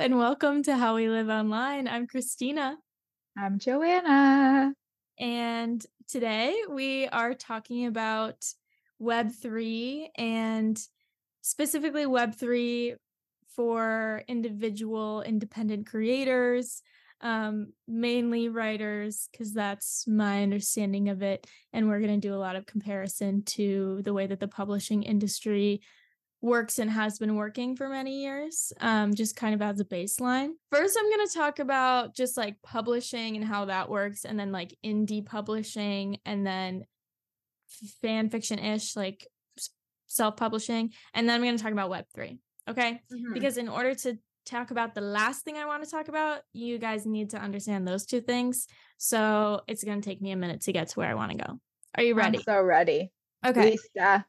and welcome to How We Live Online. I'm Christina. I'm Joanna. And today we are talking about Web3 and specifically Web3 for individual independent creators, um, mainly writers, because that's my understanding of it. And we're going to do a lot of comparison to the way that the publishing industry works and has been working for many years, um, just kind of as a baseline. First, I'm going to talk about just like publishing and how that works, and then like indie publishing, and then fan fiction ish, like self publishing. And then I'm going to talk about Web3. Okay. Mm-hmm. Because in order to talk about the last thing I want to talk about, you guys need to understand those two things. So it's going to take me a minute to get to where I want to go. Are you ready? I'm so ready. Okay. Lisa.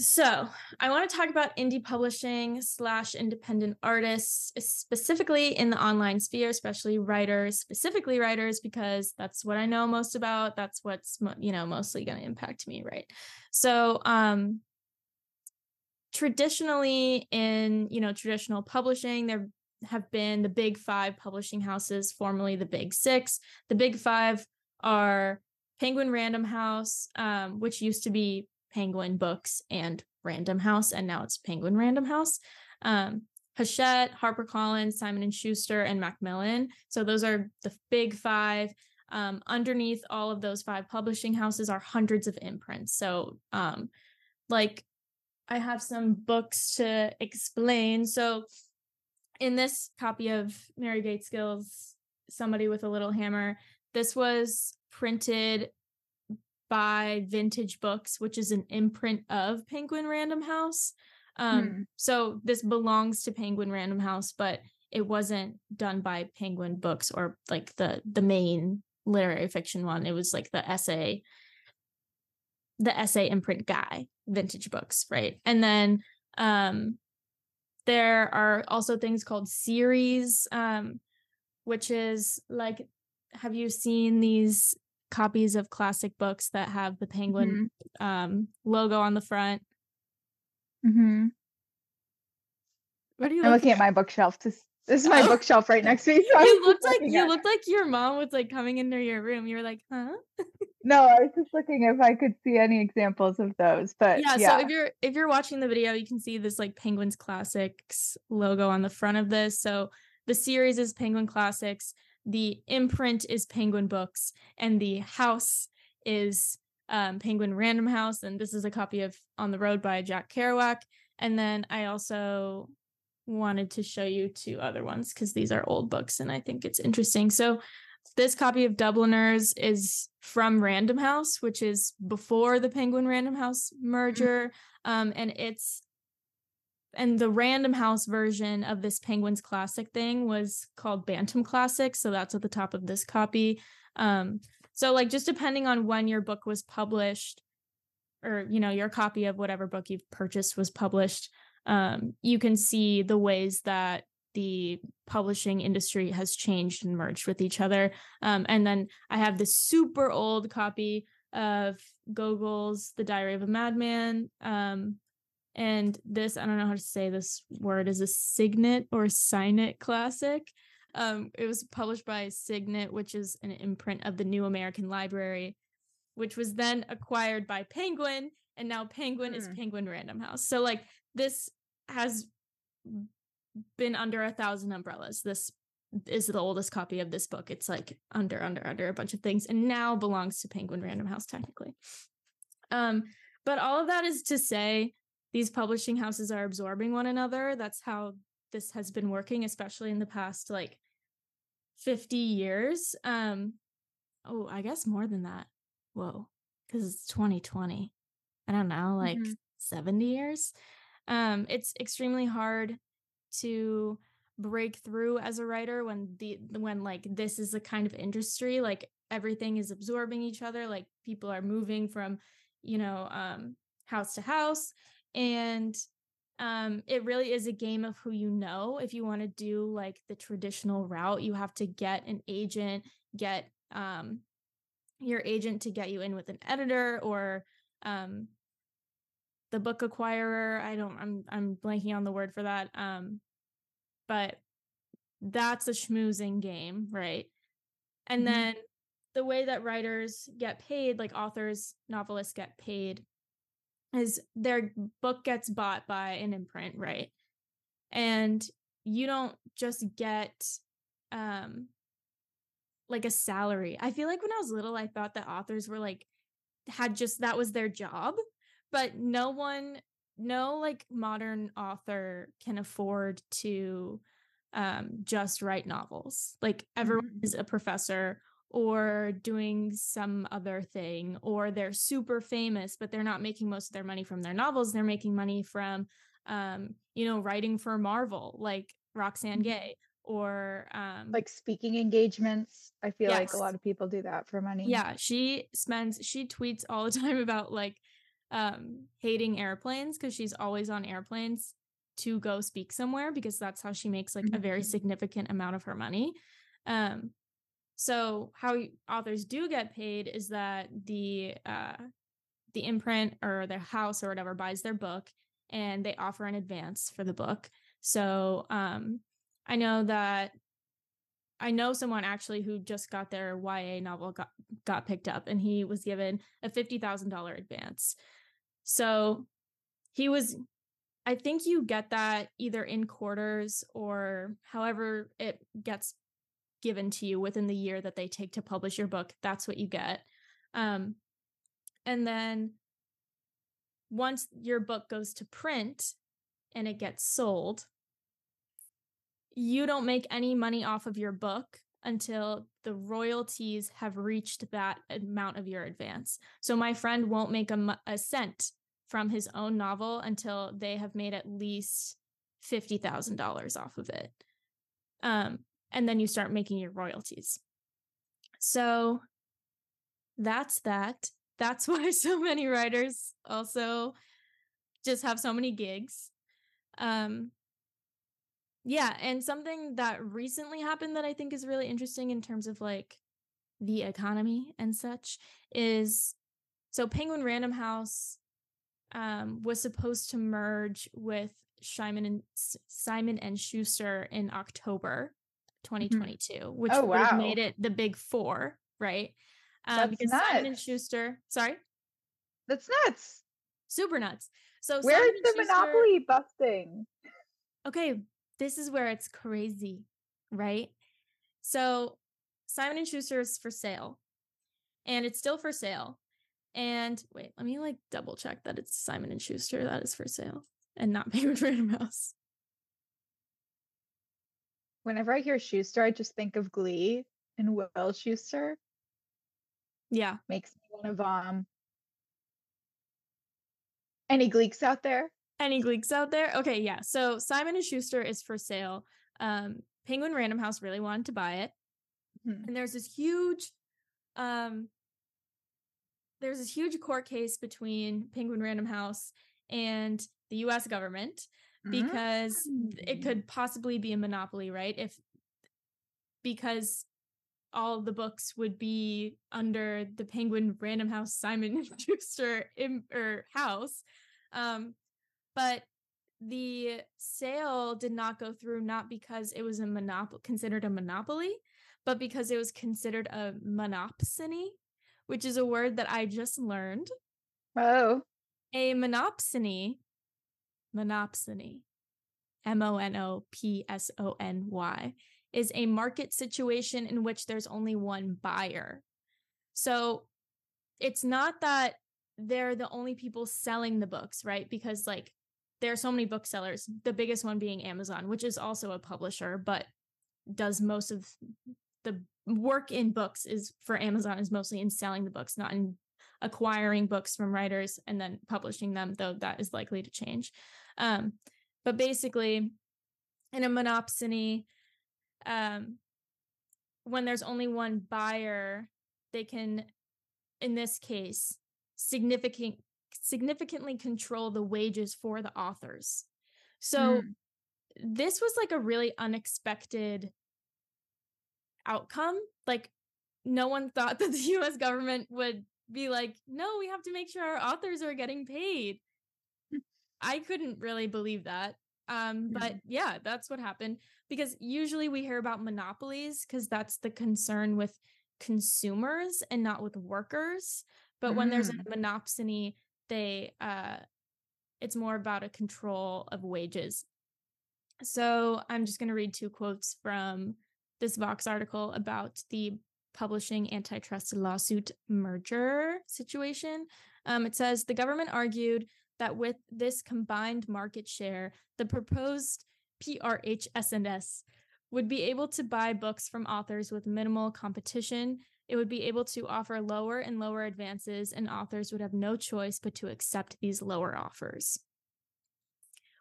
So, I want to talk about indie publishing slash independent artists, specifically in the online sphere, especially writers, specifically writers, because that's what I know most about. That's what's you know mostly going to impact me, right? So, um, traditionally in you know traditional publishing, there have been the big five publishing houses, formerly the big six. The big five are Penguin Random House, um, which used to be Penguin Books and Random House, and now it's Penguin Random House. Um, Hachette, HarperCollins, Simon and Schuster, and Macmillan. So those are the big five. Um, underneath all of those five publishing houses are hundreds of imprints. So, um, like, I have some books to explain. So, in this copy of Mary Gaitskill's Somebody with a Little Hammer, this was printed by Vintage Books, which is an imprint of Penguin Random House. Um, hmm. So this belongs to Penguin Random House, but it wasn't done by Penguin Books or like the the main literary fiction one. It was like the essay, the essay imprint guy, Vintage Books, right? And then um, there are also things called series, um, which is like, have you seen these copies of classic books that have the penguin mm-hmm. um, logo on the front. Mm-hmm. What are you? I'm looking at my bookshelf. To, this is my oh. bookshelf right next to me. So you looked like you looked like your mom was like coming into your room. You were like, huh? no, I was just looking if I could see any examples of those. But yeah, yeah, so if you're if you're watching the video, you can see this like Penguins Classics logo on the front of this. So the series is Penguin Classics the imprint is Penguin Books, and the house is um, Penguin Random House. And this is a copy of On the Road by Jack Kerouac. And then I also wanted to show you two other ones because these are old books and I think it's interesting. So this copy of Dubliners is from Random House, which is before the Penguin Random House merger. Um, and it's and the Random House version of this Penguins Classic thing was called Bantam Classic. So that's at the top of this copy. Um, so like just depending on when your book was published, or you know your copy of whatever book you've purchased was published, um, you can see the ways that the publishing industry has changed and merged with each other. Um, and then I have this super old copy of Gogol's The Diary of a Madman. Um, and this i don't know how to say this word is a signet or signet classic. Um, it was published by signet which is an imprint of the new american library which was then acquired by penguin and now penguin is hmm. penguin random house. So like this has been under a thousand umbrellas. This is the oldest copy of this book. It's like under under under a bunch of things and now belongs to penguin random house technically. Um but all of that is to say these publishing houses are absorbing one another. That's how this has been working, especially in the past like 50 years. Um, oh, I guess more than that. Whoa, because it's 2020. I don't know, like mm-hmm. 70 years. Um, it's extremely hard to break through as a writer when the when like this is a kind of industry like everything is absorbing each other like people are moving from you know um house to house and um it really is a game of who you know if you want to do like the traditional route you have to get an agent get um your agent to get you in with an editor or um the book acquirer i don't i'm i'm blanking on the word for that um but that's a schmoozing game, right? And Mhm. then the way that writers get paid, like authors, novelists get paid, is their book gets bought by an imprint, right? And you don't just get um like a salary. I feel like when I was little, I thought that authors were like had just that was their job, but no one, no like modern author can afford to um just write novels. Like everyone Mhm. is a professor or doing some other thing or they're super famous but they're not making most of their money from their novels they're making money from um you know writing for marvel like roxane Mhm. gay or um Like speaking engagements. I feel like a lot of people do that for money. yeah she spends she tweets all the time about like um hating airplanes because she's always on airplanes to go speak somewhere because that's how she makes like a very Mhm. significant amount of her money um so how authors do get paid is that the uh the imprint or their house or whatever buys their book and they offer an advance for the book so um i know that I know someone actually who just got their YA novel got, got picked up and he was given a $50,000 advance. So he was I think you get that either in quarters or however it gets given to you within the year that they take to publish your book. That's what you get. Um and then once your book goes to print and it gets sold, you don't make any money off of your book until the royalties have reached that amount of your advance. So my friend won't make a, a cent from his own novel until they have made at least $50,000 off of it. Um, and then you start making your royalties. So that's that. That's why so many writers also just have so many gigs. Um, yeah, and something that recently happened that I think is really interesting in terms of like the economy and such is so Penguin Random House um was supposed to merge with Simon and Simon and Schuster in October 2022, which Oh, would have wow. made it the big 4, right? Um because Simon and. Schuster, sorry, That's nuts. super nuts. So Where's Simon the Schuster- monopoly busting? okay, this is where it's crazy, right? So Simon and Schuster is for sale, and it's still for sale. And wait, let me like double check that it's Simon and Schuster that is for sale and not Penguin Random House. Whenever I hear Schuster, I just think of Glee and Will Schuester. Yeah, Makes me want to vom. Any Gleeks out there? any Gleeks out there? Okay, yeah. So Simon and Schuster is for sale. Um, Penguin Random House really wanted to buy it. Mhm. and there's this huge um there's this huge court case between Penguin Random House and the US government because it Mm. could possibly be a monopoly, right? If because all the books would be under the Penguin Random House Simon and Schuster im- or house. Um but the sale did not go through not because it was a monopoly considered a monopoly but because it was considered a monopsony which is a word that i just learned Oh, a monopsony monopsony m-o-n-o-p-s-o-n-y is a market situation in which there's only one buyer. So it's not that they're the only people selling the books right? Because like there are so many booksellers the biggest one being amazon which is also a publisher but does most of the work in books is for amazon is mostly in selling the books not in acquiring books from writers and then publishing them though that is likely to change. Um but basically in a monopsony um when there's only one buyer they can in this case significant significantly control the wages for the authors. So Mm. this was like a really unexpected outcome. Like no one thought that the US government would be like no we have to make sure our authors are getting paid i couldn't really believe that Um, but yeah, that's what happened because usually we hear about monopolies because that's the concern with consumers and not with workers. But when there's a Mm. monopsony, they uh it's more about a control of wages. So I'm just going to read two quotes from this Vox article about the publishing antitrust lawsuit merger situation. Um, it says the government argued that with this combined market share, the proposed PRHSNS would be able to buy books from authors with minimal competition. It would be able to offer lower and lower advances, and authors would have no choice but to accept these lower offers,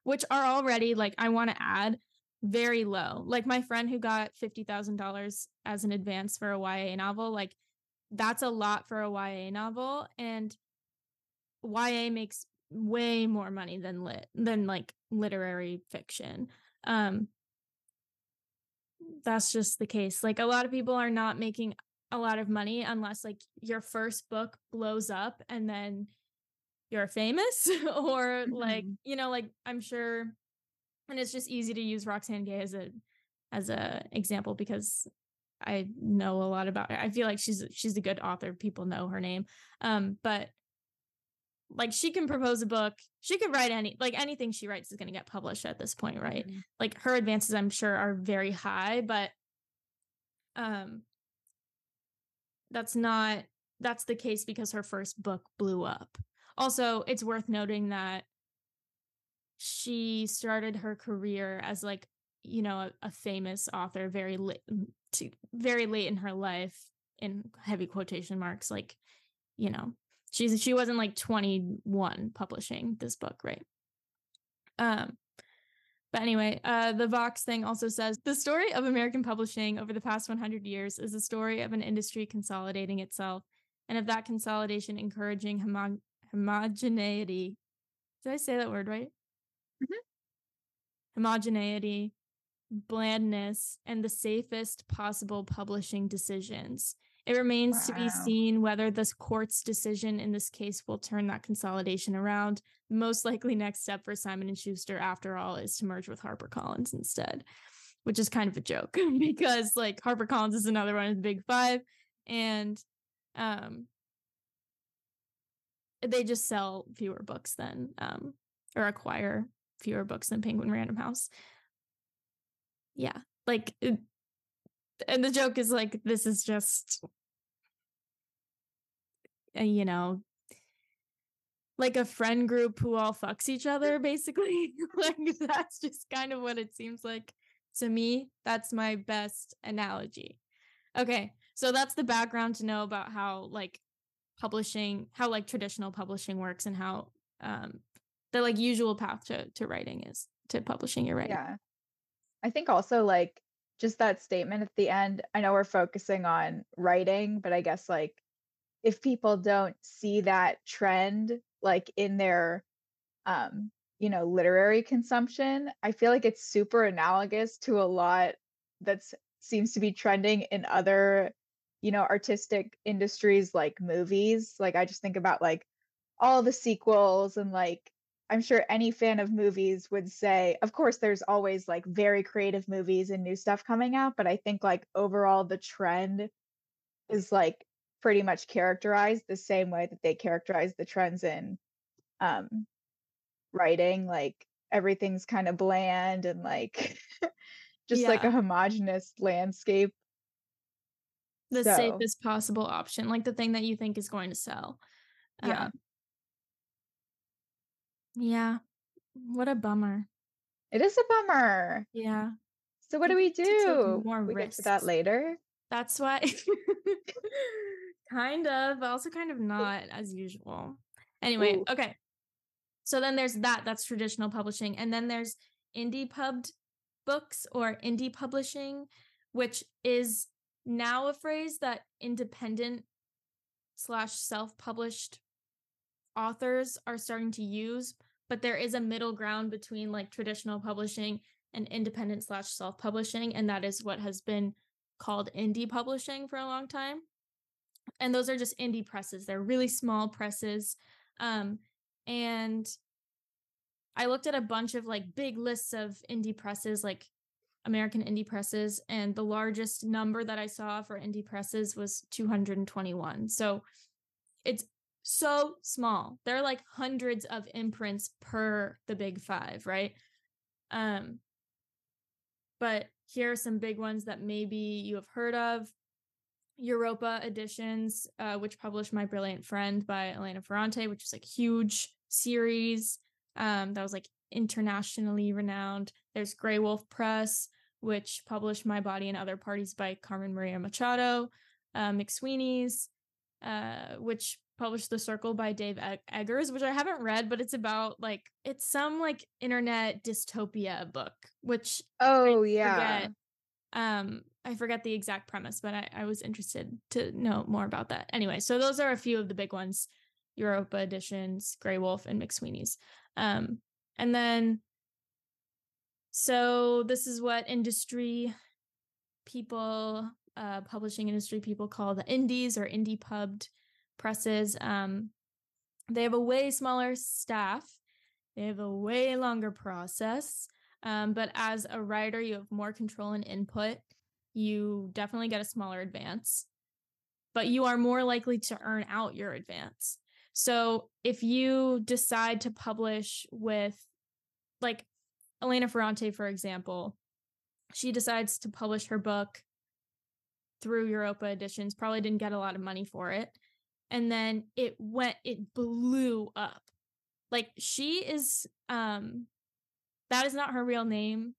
which are already, like, I want to add, very low. Like, my friend who got $50,000 as an advance for a YA novel, like, that's a lot for a YA novel. And YA makes way more money than lit than like literary fiction. Um that's just the case. Like a lot of people are not making a lot of money unless like your first book blows up and then you're famous or like Mhm. you know like I'm sure and it's just easy to use Roxane Gay as a as a example because I know a lot about her. I feel like she's she's a good author. People know her name. Um but like she can propose a book she could write any like anything she writes is going to get published at this point right Mhm. like her advances i'm sure are very high but um that's not that's the case because her first book blew up also it's worth noting that she started her career as like you know a, a famous author very late to very late in her life in heavy quotation marks like you know she's she wasn't like 21 publishing this book right? Um but anyway uh the vox thing also says the story of american publishing over the past 100 years is the story of an industry consolidating itself and of that consolidation encouraging homo- homogeneity. Did i say that word right Mhm. homogeneity blandness and the safest possible publishing decisions it remains to be seen whether this court's decision in this case will turn that consolidation around. The most likely next step for Simon and Schuster, after all, is to merge with HarperCollins instead, which is kind of a joke because like HarperCollins is another one of the big five, and um, they just sell fewer books than um, or acquire fewer books than Penguin Random House. Yeah, like. It, and the joke is like this is just uh, you know like a friend group who all fucks each other basically like that's just kind of what it seems like to me that's my best analogy okay so that's the background to know about how like publishing how like traditional publishing works and how um the like usual path to to writing is to publishing your writing Yeah. I think also like just that statement at the end. I know we're focusing on writing, but I guess like if people don't see that trend like in their um you know literary consumption, I feel like it's super analogous to a lot that's seems to be trending in other you know artistic industries like movies. Like I just think about like all the sequels and like I'm sure any fan of movies would say, of course, there's always like very creative movies and new stuff coming out, but I think like overall the trend is like pretty much characterized the same way that they characterize the trends in um writing. Like everything's kind of bland and like just like a homogenous landscape. the So- safest possible option like the thing that you think is going to sell Yeah. Um, yeah what a bummer It is a bummer. yeah So what do we need to take do? more we get to that later. that's why kind of but also kind of not as usual anyway Ooh. okay so then there's that that's traditional publishing and then there's indie pubbed books or indie publishing which is now a phrase that independent slash self-published authors are starting to use but there is a middle ground between like traditional publishing and independent slash self-publishing and that is what has been called indie publishing for a long time and those are just indie presses they're really small presses um and I looked at a bunch of like big lists of indie presses, like American indie presses, and the largest number that I saw for indie presses was 221. So it's so small. There are like hundreds of imprints per the big five, right? Um, but here are some big ones that maybe you have heard of. Europa editions, uh, which published My Brilliant Friend by Elena Ferrante, which is like huge series um, that was like internationally renowned. There's Graywolf Press, which published My Body and Other Parties by Carmen Maria Machado. Uh, McSweeney's, uh, which published The Circle by Dave Eggers, which I haven't read, but it's about like it's some like internet dystopia book, which oh yeah. Forget. Um, I forget the exact premise, but I, I was interested to know more about that. Anyway, so those are a few of the big ones: Europa editions, Graywolf, and McSweeney's. Um, and then, so this is what industry people, uh, publishing industry people call the indies or indie pubbed presses. Um, they have a way smaller staff. They have a way longer process. Um, but as a writer, you have more control and input. You definitely get a smaller advance, but you are more likely to earn out your advance. So if you decide to publish with, like Elena Ferrante, for example, she decides to publish her book through Europa Editions, probably didn't get a lot of money for it. And then it went, it blew up. Like she is, um, that is not her real name.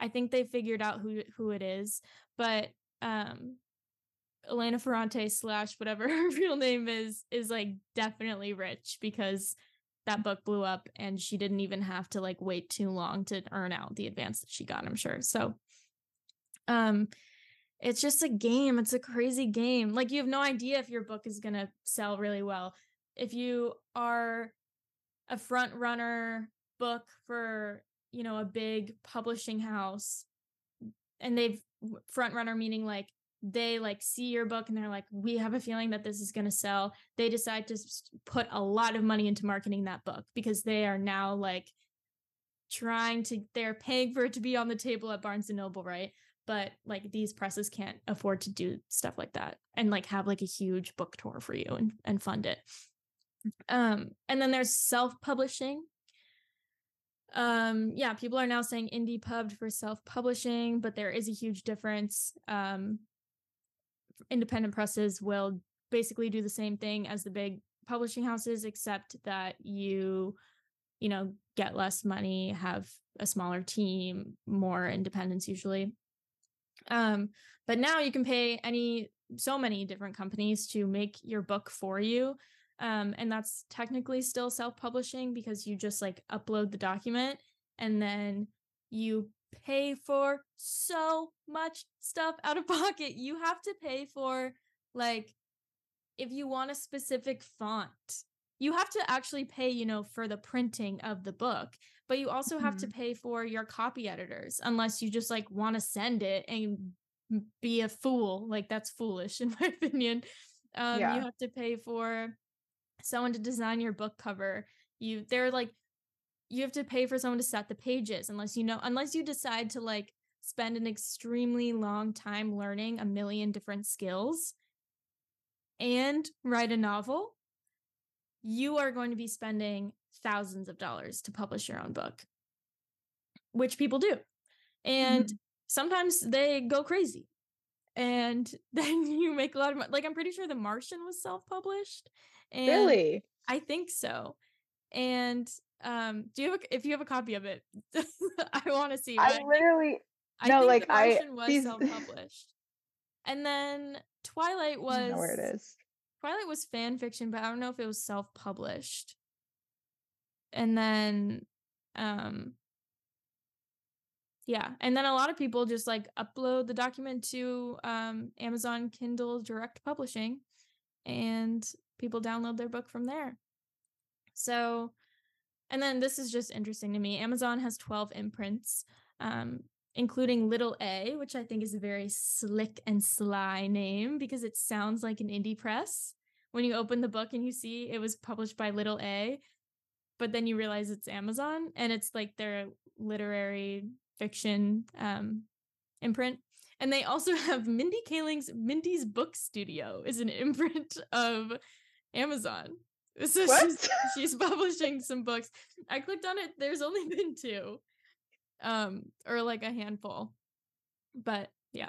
I think they figured out who who it is, but um Elena Ferrante slash whatever her real name is is like definitely rich because that book blew up and she didn't even have to like wait too long to earn out the advance that she got, I'm sure. So um it's just a game. It's a crazy game. Like you have no idea if your book is going to sell really well. If you are a front runner book for, you know, a big publishing house and they've front runner meaning like they like see your book and they're like we have a feeling that this is going to sell they decide to put a lot of money into marketing that book because they are now like trying to they're paying for it to be on the table at Barnes and Noble right but like these presses can't afford to do stuff like that and like have like a huge book tour for you and, and fund it. Um and then there's self-publishing. Um yeah people are now saying indie pubbed for self-publishing but there is a huge difference. Um independent presses will basically do the same thing as the big publishing houses except that you you know get less money have a smaller team more independence usually um but now you can pay any so many different companies to make your book for you um and that's technically still self-publishing because you just like upload the document and then you pay for so much stuff out of pocket. You have to pay for like if you want a specific font, you have to actually pay, you know, for the printing of the book, but you also mm-hmm. have to mm-hmm. pay for your copy editors unless you just like want to send it and be a fool. Like that's foolish in my opinion. Um yeah. you have to pay for someone to design your book cover. You they're like you have to pay for someone to set the pages unless you know unless you decide to like spend an extremely long time learning a million different skills and write a novel you are going to be spending thousands of dollars to publish your own book which people do and mm-hmm. sometimes they go crazy and then you make a lot of money like i'm pretty sure the martian was self-published really i think so and um, do you have a, if you have a copy of it? I want to see. I literally I no, like I was these... self-published, and then Twilight was where it is. Twilight was fan fiction, but I don't know if it was self-published. And then, um, yeah, and then a lot of people just like upload the document to um Amazon Kindle Direct Publishing, and people download their book from there. So and then this is just interesting to me. Amazon has 12 imprints, um, including Little A, which I think is a very slick and sly name because it sounds like an indie press. When you open the book and you see it was published by Little A, but then you realize it's Amazon and it's like their literary fiction um imprint. And they also have Mindy Kaling's Mindy's Book Studio is an imprint of Amazon. So she's, she's publishing some books. I clicked on it. There's only been two, um, or like a handful, but yeah.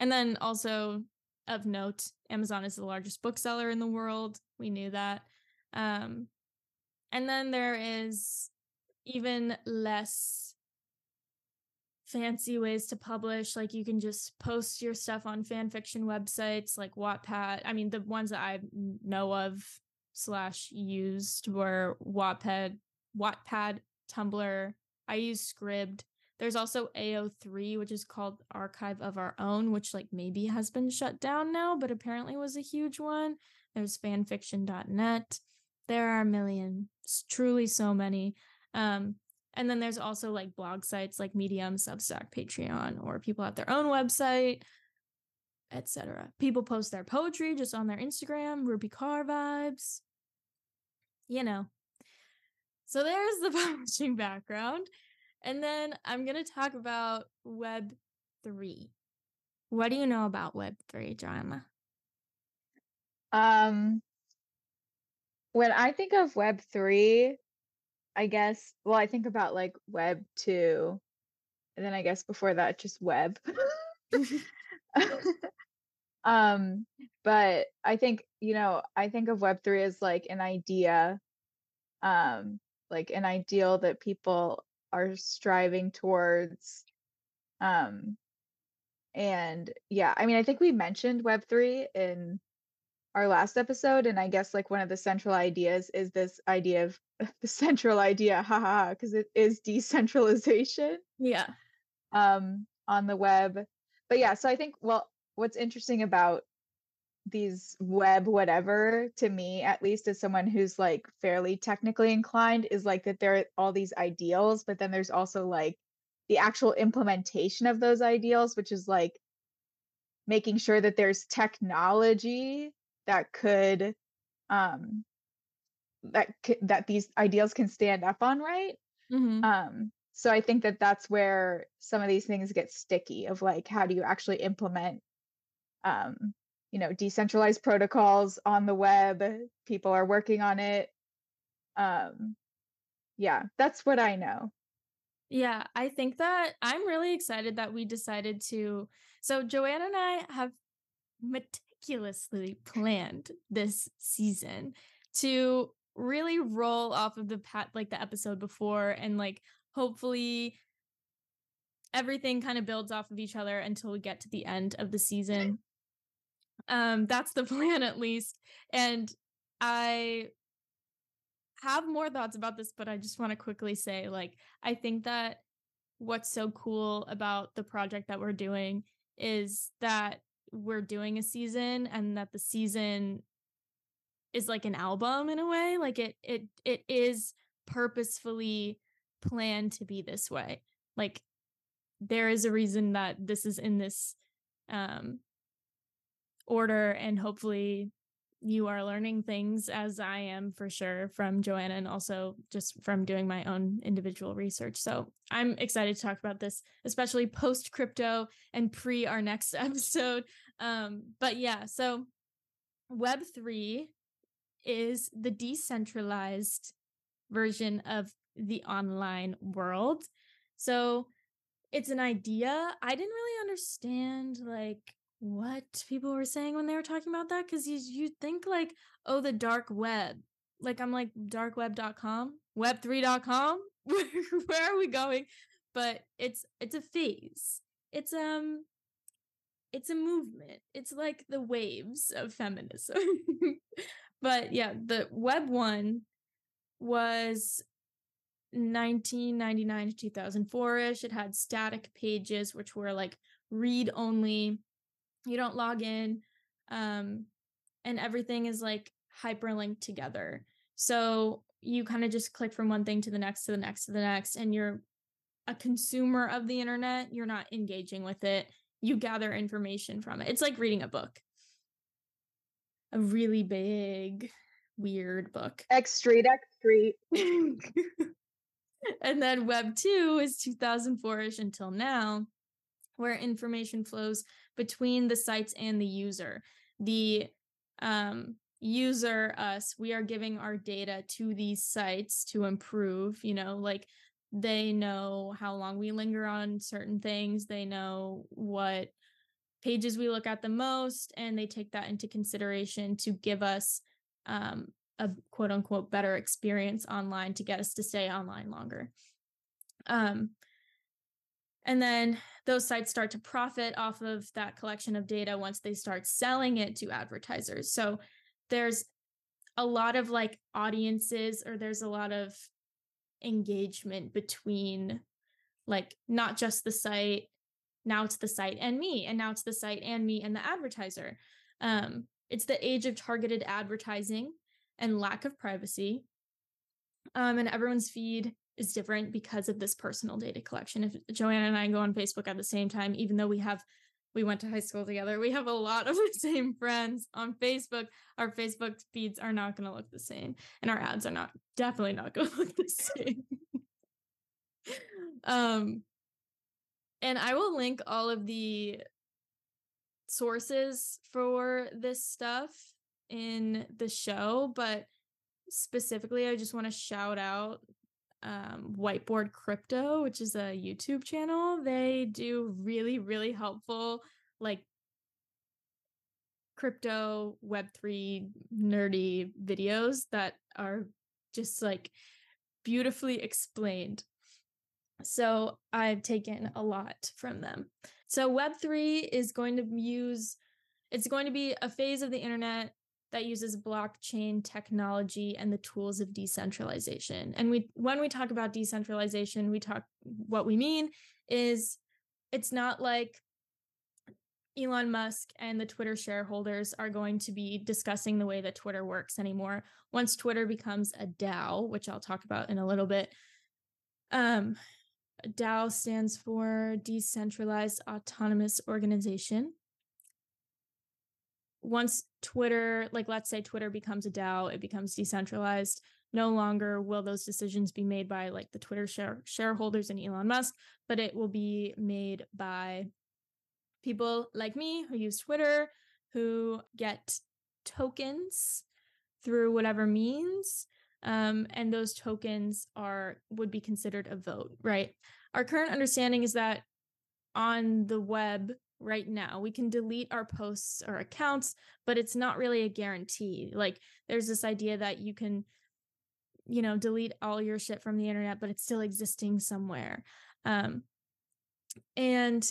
And then also of note, Amazon is the largest bookseller in the world. We knew that. Um, and then there is even less fancy ways to publish. Like you can just post your stuff on fan fiction websites like Wattpad. I mean, the ones that I know of slash used were Wattpad, Wattpad, Tumblr. I use Scribd. There's also AO3, which is called Archive of Our Own, which like maybe has been shut down now, but apparently was a huge one. There's fanfiction.net. There are a million, truly so many. Um, and then there's also like blog sites like Medium, Substack, Patreon, or people have their own website, etc. People post their poetry just on their Instagram, Rupi Kaur vibes. You know. So there's the publishing background. And then I'm going to talk about Web 3. What do you know about Web 3, Joanna? Um when I think of Web 3, I guess, well, I think about like Web 2, and then I guess before that, just Web. um, but I think, you know, I think of Web 3 as like an idea, um, like an ideal that people are striving towards. Um, and yeah, I mean, I think we mentioned Web 3 in our last episode and i guess like one of the central ideas is this idea of the central idea haha because it is decentralization yeah. um on the web. But yeah so i think well what's interesting about these web whatever to me at least as someone who's like fairly technically inclined is like that there are all these ideals but then there's also like the actual implementation of those ideals which is like making sure that there's technology that could um that that these ideals can stand up on right mm-hmm. um so i think that that's where some of these things get sticky of like how do you actually implement um you know decentralized protocols on the web people are working on it um yeah that's what i know yeah i think that i'm really excited that we decided to so joanna and i have meticulously planned this season to really roll off of the pat like the episode before and like hopefully everything kind of builds off of each other until we get to the end of the season. Um that's the plan at least and i have more thoughts about this but i just want to quickly say like i think that what's so cool about the project that we're doing is that we're doing a season and that the season is like an album in a way like it it it is purposefully planned to be this way. Like there is a reason that this is in this um order and hopefully you are learning things as I am for sure from Joanna and also just from doing my own individual research. So I'm excited to talk about this, especially post crypto and pre our next episode. Um, but yeah, so Web3 is the decentralized version of the online world. So it's an idea. I didn't really understand like what people were saying when they were talking about that? Because you you think like oh the dark web like i'm like darkweb.com web3.com where, are we going? But it's it's a phase. It's um it's a movement. It's like the waves of feminism. But yeah the web one was 1999 to 2004ish it had static pages which were like read only you don't log in um and everything is like hyperlinked together so you kind of just click from one thing to the next to the next to the next and you're a consumer of the internet you're not engaging with it you gather information from it it's like reading a book a really big weird book. X Street, X Street. and then Web 2 is 2004 ish until now, where information flows between the sites and the user. The um, user, us, we are giving our data to these sites to improve, you know, like they know how long we linger on certain things, they know what pages we look at the most, and they take that into consideration to give us um, a quote unquote better experience online to get us to stay online longer. Um, and then those sites start to profit off of that collection of data once they start selling it to advertisers. So there's a lot of like audiences, or there's a lot of engagement between like not just the site, now it's the site and me, and now it's the site and me and the advertiser. Um, it's the age of targeted advertising and lack of privacy. Um, and everyone's feed is different because of this personal data collection. If Joanna and I go on Facebook at the same time, even though we have we went to high school together, we have a lot of the same friends on Facebook. Our Facebook feeds are not going to look the same, and our ads are not definitely not going to look the same. um, and I will link all of the sources for this stuff in the show, but specifically, I just want to shout out um, Whiteboard Crypto, which is a YouTube channel. They do really, really helpful, like crypto web3 nerdy videos that are just like beautifully explained so i've taken a lot from them so web3 is going to use it's going to be a phase of the internet that uses blockchain technology and the tools of decentralization. And we when we talk about decentralization, we talk what we mean is it's not like Elon Musk and the Twitter shareholders are going to be discussing the way that Twitter works anymore. Once Twitter becomes a DAO, which I'll talk about in a little bit, um, DAO stands for Decentralized Autonomous Organization once Twitter, like let's say Twitter becomes a DAO, it becomes decentralized. No longer will those decisions be made by like the Twitter share- shareholders and Elon Musk, but it will be made by people like me who use Twitter, who get tokens through whatever means. Um, and those tokens are would be considered a vote, right? Our current understanding is that on the web, right now. We can delete our posts or accounts, but it's not really a guarantee. Like there's this idea that you can you know, delete all your shit from the internet, but it's still existing somewhere. Um and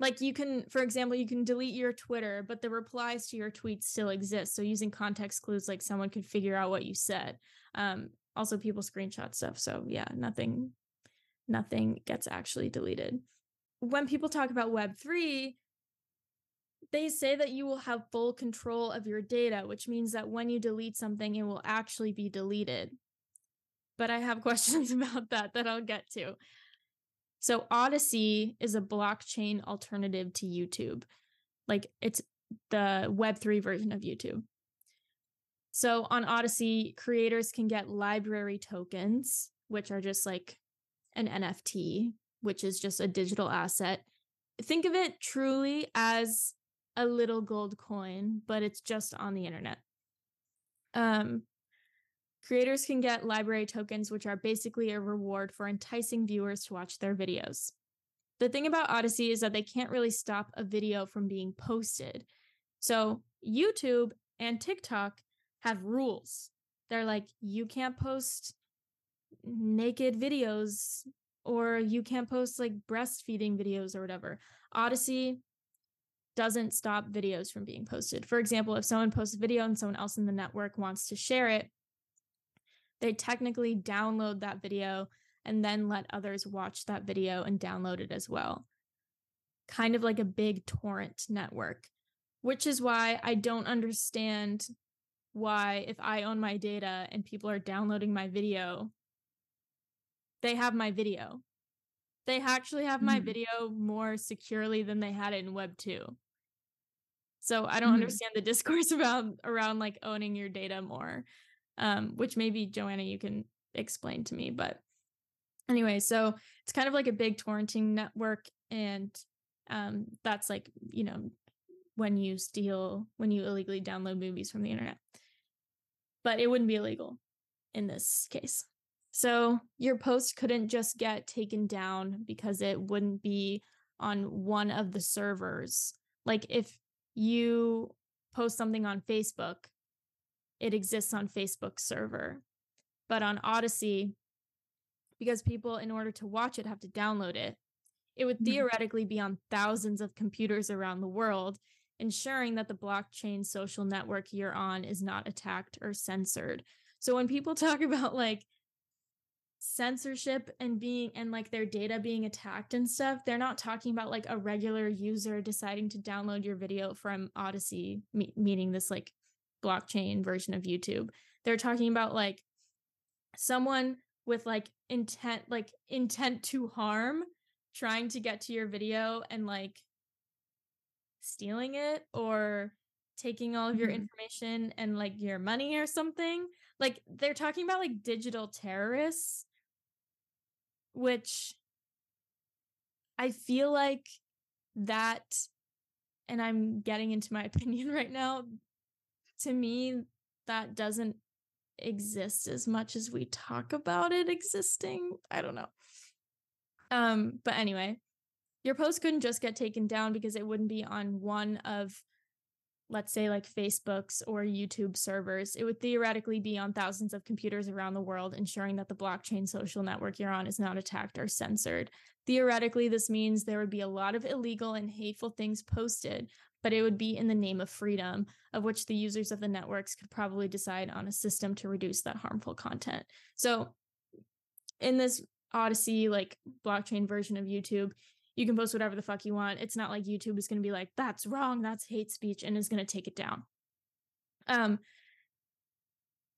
like you can for example you can delete your twitter but the replies to your tweets still exist so using context clues like someone could figure out what you said um also people screenshot stuff so yeah nothing nothing gets actually deleted when people talk about Web3, they say that you will have full control of your data, which means that when you delete something, it will actually be deleted. But I have questions about that that I'll get to. So, Odysee is a blockchain alternative to YouTube. Like it's the Web3 version of YouTube. So, on Odysee, creators can get LBRY tokens, which are just like an NFT, which is just a digital asset. Think of it truly as a little gold coin, but it's just on the internet. Um, creators can get LBRY tokens, which are basically a reward for enticing viewers to watch their videos. The thing about Odysee is that they can't really stop a video from being posted. So, YouTube and TikTok have rules. They're like, you can't post naked videos or you can't post like breastfeeding videos or whatever. Odysee doesn't stop videos from being posted. For example, if someone posts a video and someone else in the network wants to share it, they technically download that video and then let others watch that video and download it as well. Kind of like a big torrent network, which is why I don't understand why, if I own my data and people are downloading my video, they have my video. They actually have my mm. video more securely than they had it in Web 2. So I don't mm. understand the discourse about around like owning your data more. um, which maybe Joanna, you can explain to me. But anyway, so it's kind of like a big torrenting network. And um, that's like, you know, when you steal, when you illegally download movies from the internet. But it wouldn't be illegal in this case. So your post couldn't just get taken down because it wouldn't be on one of the servers. Like if you post something on Facebook, it exists on Facebook server. But on Odysee, because people, in order to watch it, have to download it, it would mm-hmm. theoretically be on thousands of computers around the world, ensuring that the blockchain social network you're on is not attacked or censored. So when people talk about like censorship and being and like their data being attacked and stuff they're not talking about like a regular user deciding to download your video from odysee me- meaning this like blockchain version of youtube they're talking about like someone with like intent like intent to harm trying to get to your video and like stealing it or taking all of your mm-hmm. information and like your money or something like they're talking about like digital terrorists which I feel like that, and I'm getting into my opinion right now, to me, that doesn't exist as much as we talk about it existing. I don't know. Um, but anyway, your post couldn't just get taken down because it wouldn't be on one of let's say like Facebook's or YouTube servers, it would theoretically be on thousands of computers around the world, ensuring that the blockchain social network you're on is not attacked or censored. Theoretically, this means there would be a lot of illegal and hateful things posted, but it would be in the name of freedom, of which the users of the networks could probably decide on a system to reduce that harmful content. So, in this Odysee, like blockchain version of YouTube, you can post whatever the fuck you want. It's not like YouTube is going to be like, that's wrong, that's hate speech, and is going to take it down. Um,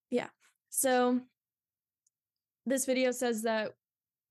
yeah. So this video says that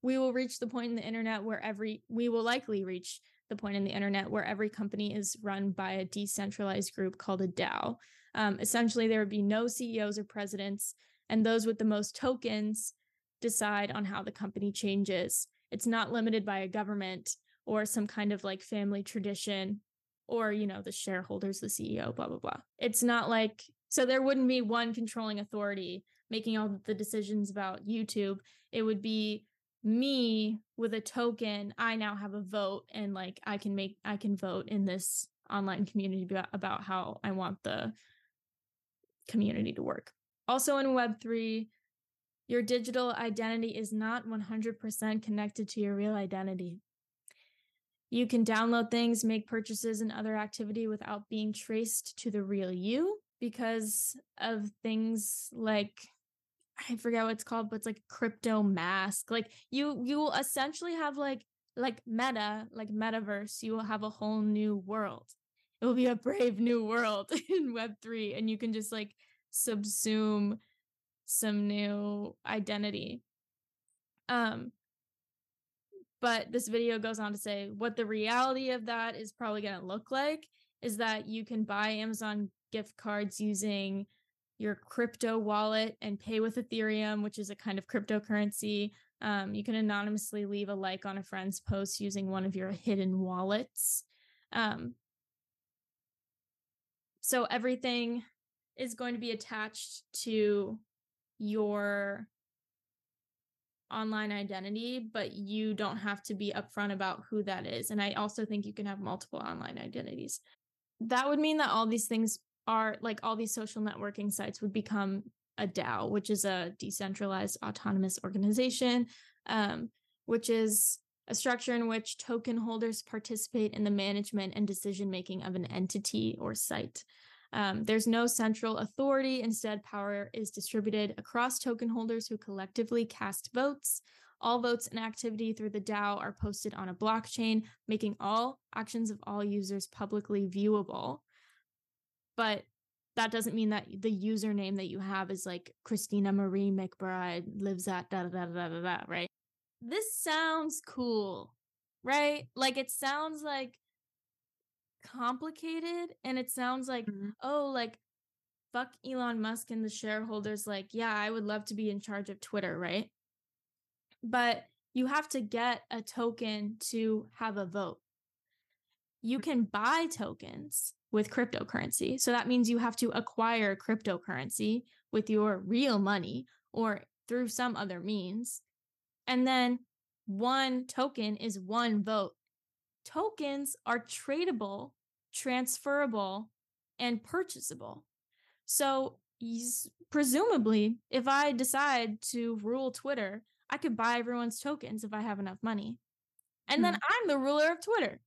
we will reach the point in the internet where every, we will likely reach the point in the internet where every company is run by a decentralized group called a DAO. Um, essentially, there would be no CEOs or presidents, and those with the most tokens decide on how the company changes. It's not limited by a government or some kind of like family tradition or you know the shareholders the ceo blah blah blah. It's not like so there wouldn't be one controlling authority making all the decisions about youtube. It would be me with a token i now have a vote and like i can make i can vote in this online community about how i want the community to work. Also in web3 your digital identity is not 100% connected to your real identity you can download things, make purchases, and other activity without being traced to the real you because of things like I forget what it's called, but it's like crypto mask. Like you you will essentially have like like meta, like metaverse, you will have a whole new world. It will be a brave new world in web3 and you can just like subsume some new identity. Um but this video goes on to say what the reality of that is probably going to look like is that you can buy Amazon gift cards using your crypto wallet and pay with Ethereum, which is a kind of cryptocurrency. Um, you can anonymously leave a like on a friend's post using one of your hidden wallets. Um, so everything is going to be attached to your online identity, but you don't have to be upfront about who that is. And I also think you can have multiple online identities. That would mean that all these things are like all these social networking sites would become a DAO, which is a decentralized autonomous organization, um, which is a structure in which token holders participate in the management and decision making of an entity or site. Um, there's no central authority. Instead, power is distributed across token holders who collectively cast votes. All votes and activity through the DAO are posted on a blockchain, making all actions of all users publicly viewable. But that doesn't mean that the username that you have is like Christina Marie McBride lives at da da da da da da, right? This sounds cool, right? Like it sounds like complicated and it sounds like mm-hmm. oh like fuck Elon Musk and the shareholders like, yeah, I would love to be in charge of Twitter, right? But you have to get a token to have a vote. You Mm. can buy tokens with cryptocurrency. So that means you have to acquire cryptocurrency with your real money or through some other means. And then one token is one vote. Tokens are tradable, transferable, and purchasable. So presumably, if I decide to rule Twitter, I could buy everyone's tokens if I have enough money. And then hmm. I'm the ruler of Twitter.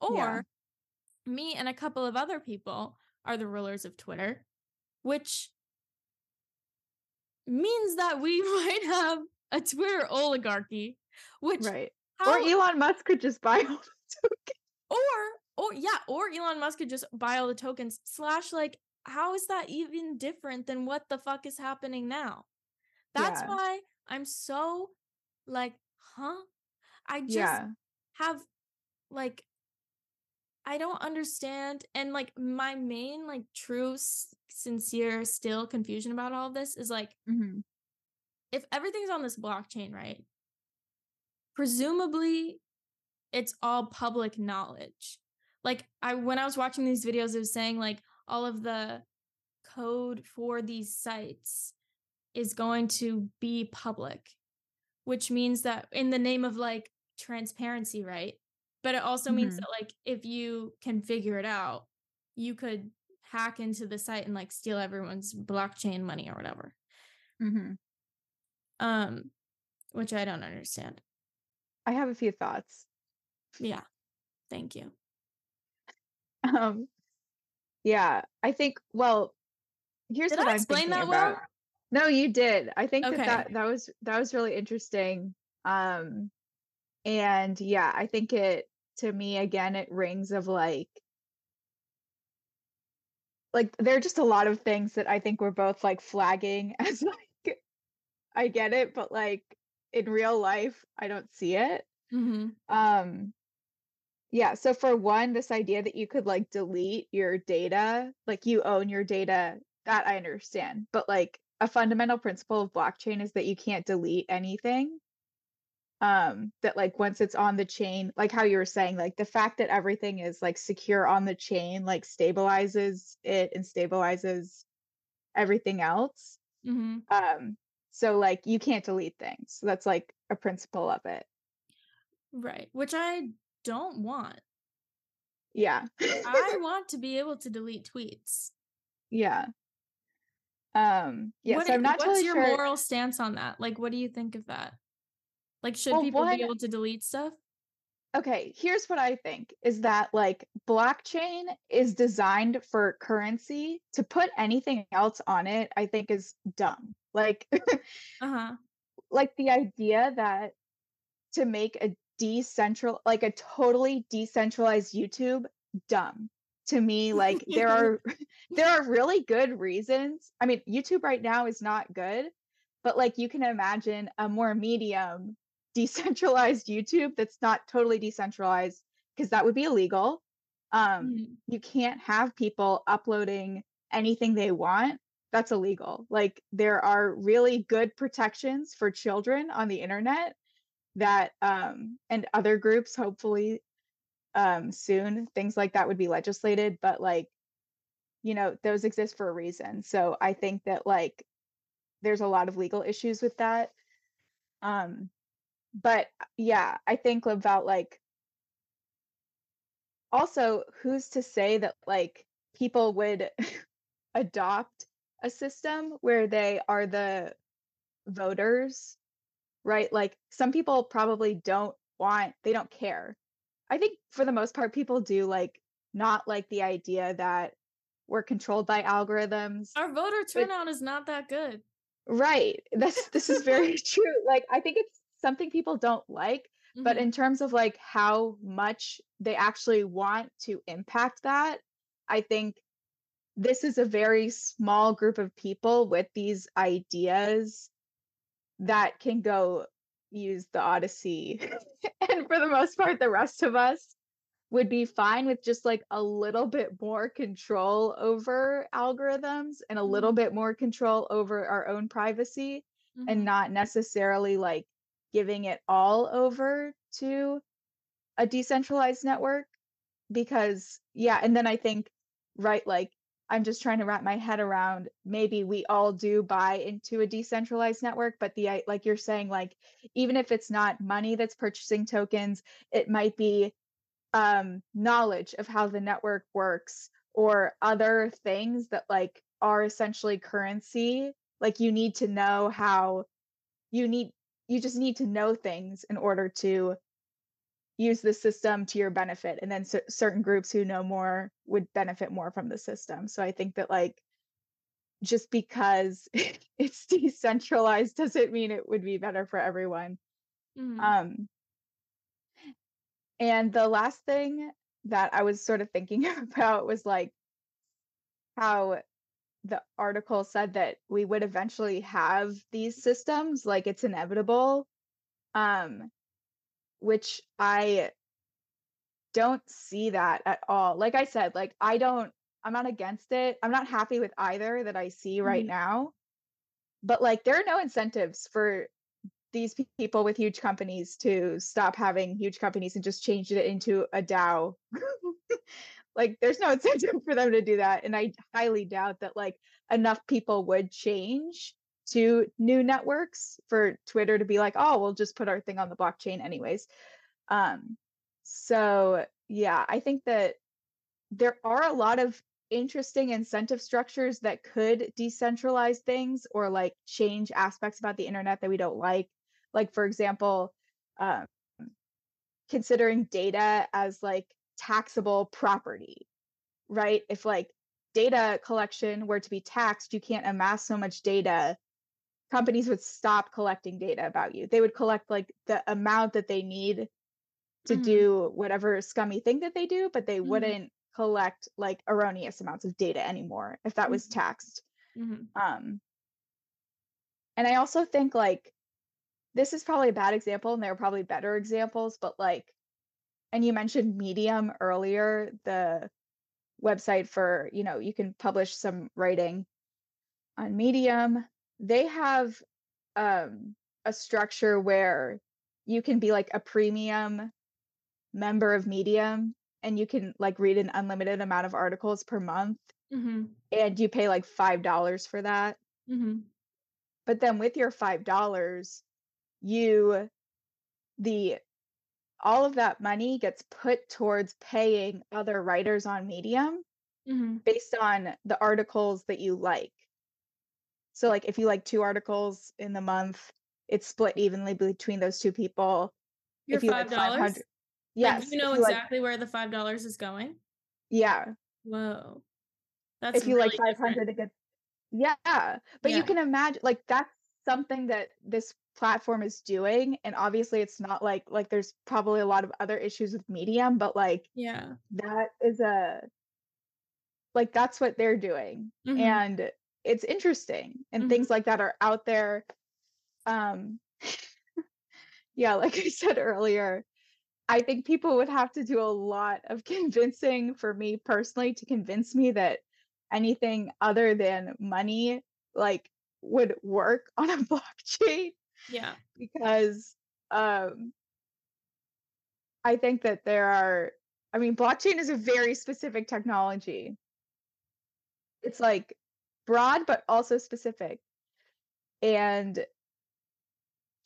Or Yeah. me and a couple of other people are the rulers of Twitter, which means that we might have a Twitter oligarchy, which Right. how, Or Elon Musk could just buy tokens. or or yeah, or Elon Musk could just buy all the tokens. Slash, like, how is that even different than what the fuck is happening now? That's Yeah. why I'm so like, huh? I just Yeah. have like I don't understand and like my main like true s- sincere still confusion about all this is like Mhm. if everything's on this blockchain, right? Presumably it's all public knowledge. Like I when I was watching these videos it was saying like all of the code for these sites is going to be public, which means that in the name of like transparency, right? But it also means Mhm. that like if you can figure it out, you could hack into the site and like steal everyone's blockchain money or whatever. Mhm. Um which I don't understand. I have a few thoughts. Yeah. Thank you. Um, yeah, I think. Well, here's Did what I explain that well? No, you did. I think Okay. that, that that was that was really interesting. Um, and yeah, I think it to me again it rings of like like there are just a lot of things that I think we're both like flagging as like I get it, but like in real life I don't see it. Mm-hmm. Um yeah, so for one, this idea that you could like delete your data, like you own your data, that I understand. But like a fundamental principle of blockchain is that you can't delete anything. Um that like once it's on the chain, like how you were saying, like the fact that everything is like secure on the chain like stabilizes it and stabilizes everything else. Mm-hmm. Um so like you can't delete things. So that's like a principle of it. Right. Which I don't want. Yeah. I want to be able to delete tweets. Yeah. Um, yeah, What so I'm not what's totally your sure. moral stance on that? Like, what do you think of that? Like, should Well, people one- be able to delete stuff? Okay, here's what I think is that like blockchain is designed for currency. To put anything else on it, I think is dumb. Like Uh huh. like the idea that to make a decentral like a totally decentralized YouTube, dumb. To me, like there are there are really good reasons. I mean, YouTube right now is not good, but like you can imagine a more medium decentralized YouTube that's not totally decentralized because that would be illegal. Um, Mhm. you can't have people uploading anything they want. That's illegal. Like there are really good protections for children on the internet that um and other groups hopefully um soon things like that would be legislated but like you know those exist for a reason. So i think that like there's a lot of legal issues with that. Um but yeah i think about like also who's to say that like people would adopt a system where they are the voters right like some people probably don't want they don't care i think for the most part people do like not like the idea that we're controlled by algorithms Our voter turnout is not that good. right this this is very true like i think it's something people don't like but Mhm. in terms of like how much they actually want to impact that i think this is a very small group of people with these ideas that can go use the odysee and for the most part the rest of us would be fine with just like a little bit more control over algorithms and a little Mhm. bit more control over our own privacy and Mhm. not necessarily like giving it all over to a decentralized network because yeah and then i think right like i'm just trying to wrap my head around maybe we all do buy into a decentralized network but the like you're saying like even if it's not money that's purchasing tokens it might be um knowledge of how the network works or other things that like are essentially currency. Like you need to know how you need you just need to know things in order to use the system to your benefit and then cer- certain groups who know more would benefit more from the system. So i think that like just because it's decentralized doesn't mean it would be better for everyone. Mhm. um and the last thing that i was sort of thinking about was like how the article said that we would eventually have these systems like it's inevitable. Um which i don't see that at all. Like I said, like I don't I'm not against it. I'm not happy with either that I see right Mhm. now. But like there are no incentives for these pe- people with huge companies to stop having huge companies and just change it into a DAO. like there's no incentive for them to do that and I highly doubt that like enough people would change to new networks for Twitter to be like, "Oh, we'll just put our thing on the blockchain anyways." Um so yeah, I think that there are a lot of interesting incentive structures that could decentralize things or like change aspects about the internet that we don't like. Like for example, um, considering data as like taxable property, right? If like data collection were to be taxed, you can't amass so much data. Companies would stop collecting data about you. They would collect like the amount that they need to Mhm. do whatever scummy thing that they do, but they Mhm. wouldn't collect like erroneous amounts of data anymore if that was Mhm. taxed. Mhm. Um, and I also think like this is probably a bad example, and there are probably better examples, but like, and you mentioned Medium earlier, the website for, you know, you can publish some writing on Medium. They have um, a structure where you can be like a premium member of Medium and you can like read an unlimited amount of articles per month Mhm. and you pay like $5 for that. Mhm. But then with your $5, you the all of that money gets put towards paying other writers on Medium Mhm. based on the articles that you like. So like if you like two articles in the month, it's split evenly between those two people. Your If you like $5? 500 Yes, Like you know you like exactly where the $5 is going? yeah, Whoa. That's if you like really different. 500 it gets Yeah, but you can imagine like that's something that this platform is doing and obviously it's not like like there's probably a lot of other issues with Medium, but like Yeah. that is a like that's what they're doing. Mhm. And it's interesting and Mhm. things like that are out there. Um yeah, like I said earlier, I think people would have to do a lot of convincing for me personally to convince me that anything other than money like would work on a blockchain Yeah. because um I think that there are I mean blockchain is a very specific technology. It's like broad but also specific. And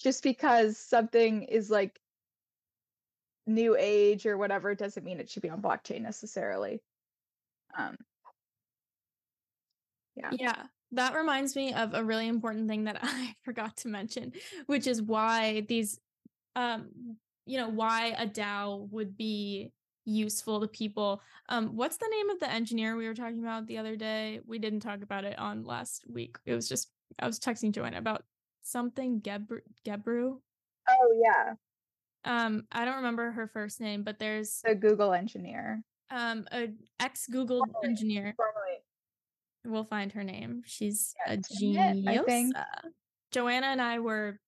just because something is like new age or whatever doesn't mean it should be on blockchain necessarily. Um yeah. Yeah. That reminds me of a really important thing that I forgot to mention, which is why these um you know, why a DAO would be useful to people. Um what's the name of the engineer we were talking about the other day? We didn't talk about it on last week. It was just I was texting Joanna about something Gebru Gebru. Oh yeah. Um I don't remember her first name, but there's a Google engineer. um a ex Google engineer. Formerly. We'll find her name. She's Yeah, a Timnit, I think. genius. Joanna and I were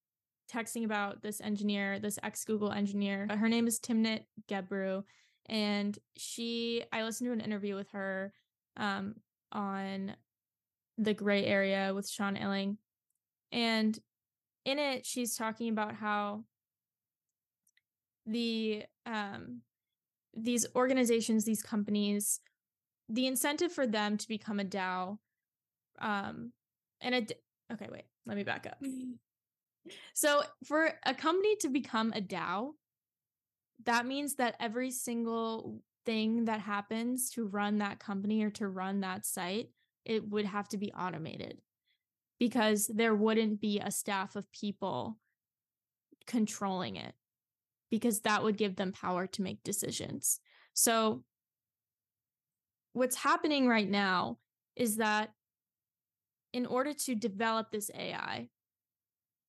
texting about this engineer, this ex Google engineer. Her name is Timnit Gebru, and she I listened to an interview with her um on the gray area with Sean Illing and in it she's talking about how the um these organizations these companies the incentive for them to become a DAO um and a okay wait let me back up. So for a company to become a DAO that means that every single thing that happens to run that company or to run that site, it would have to be automated because there wouldn't be a staff of people controlling it because that would give them power to make decisions. So, what's happening right now is that in order to develop this AI,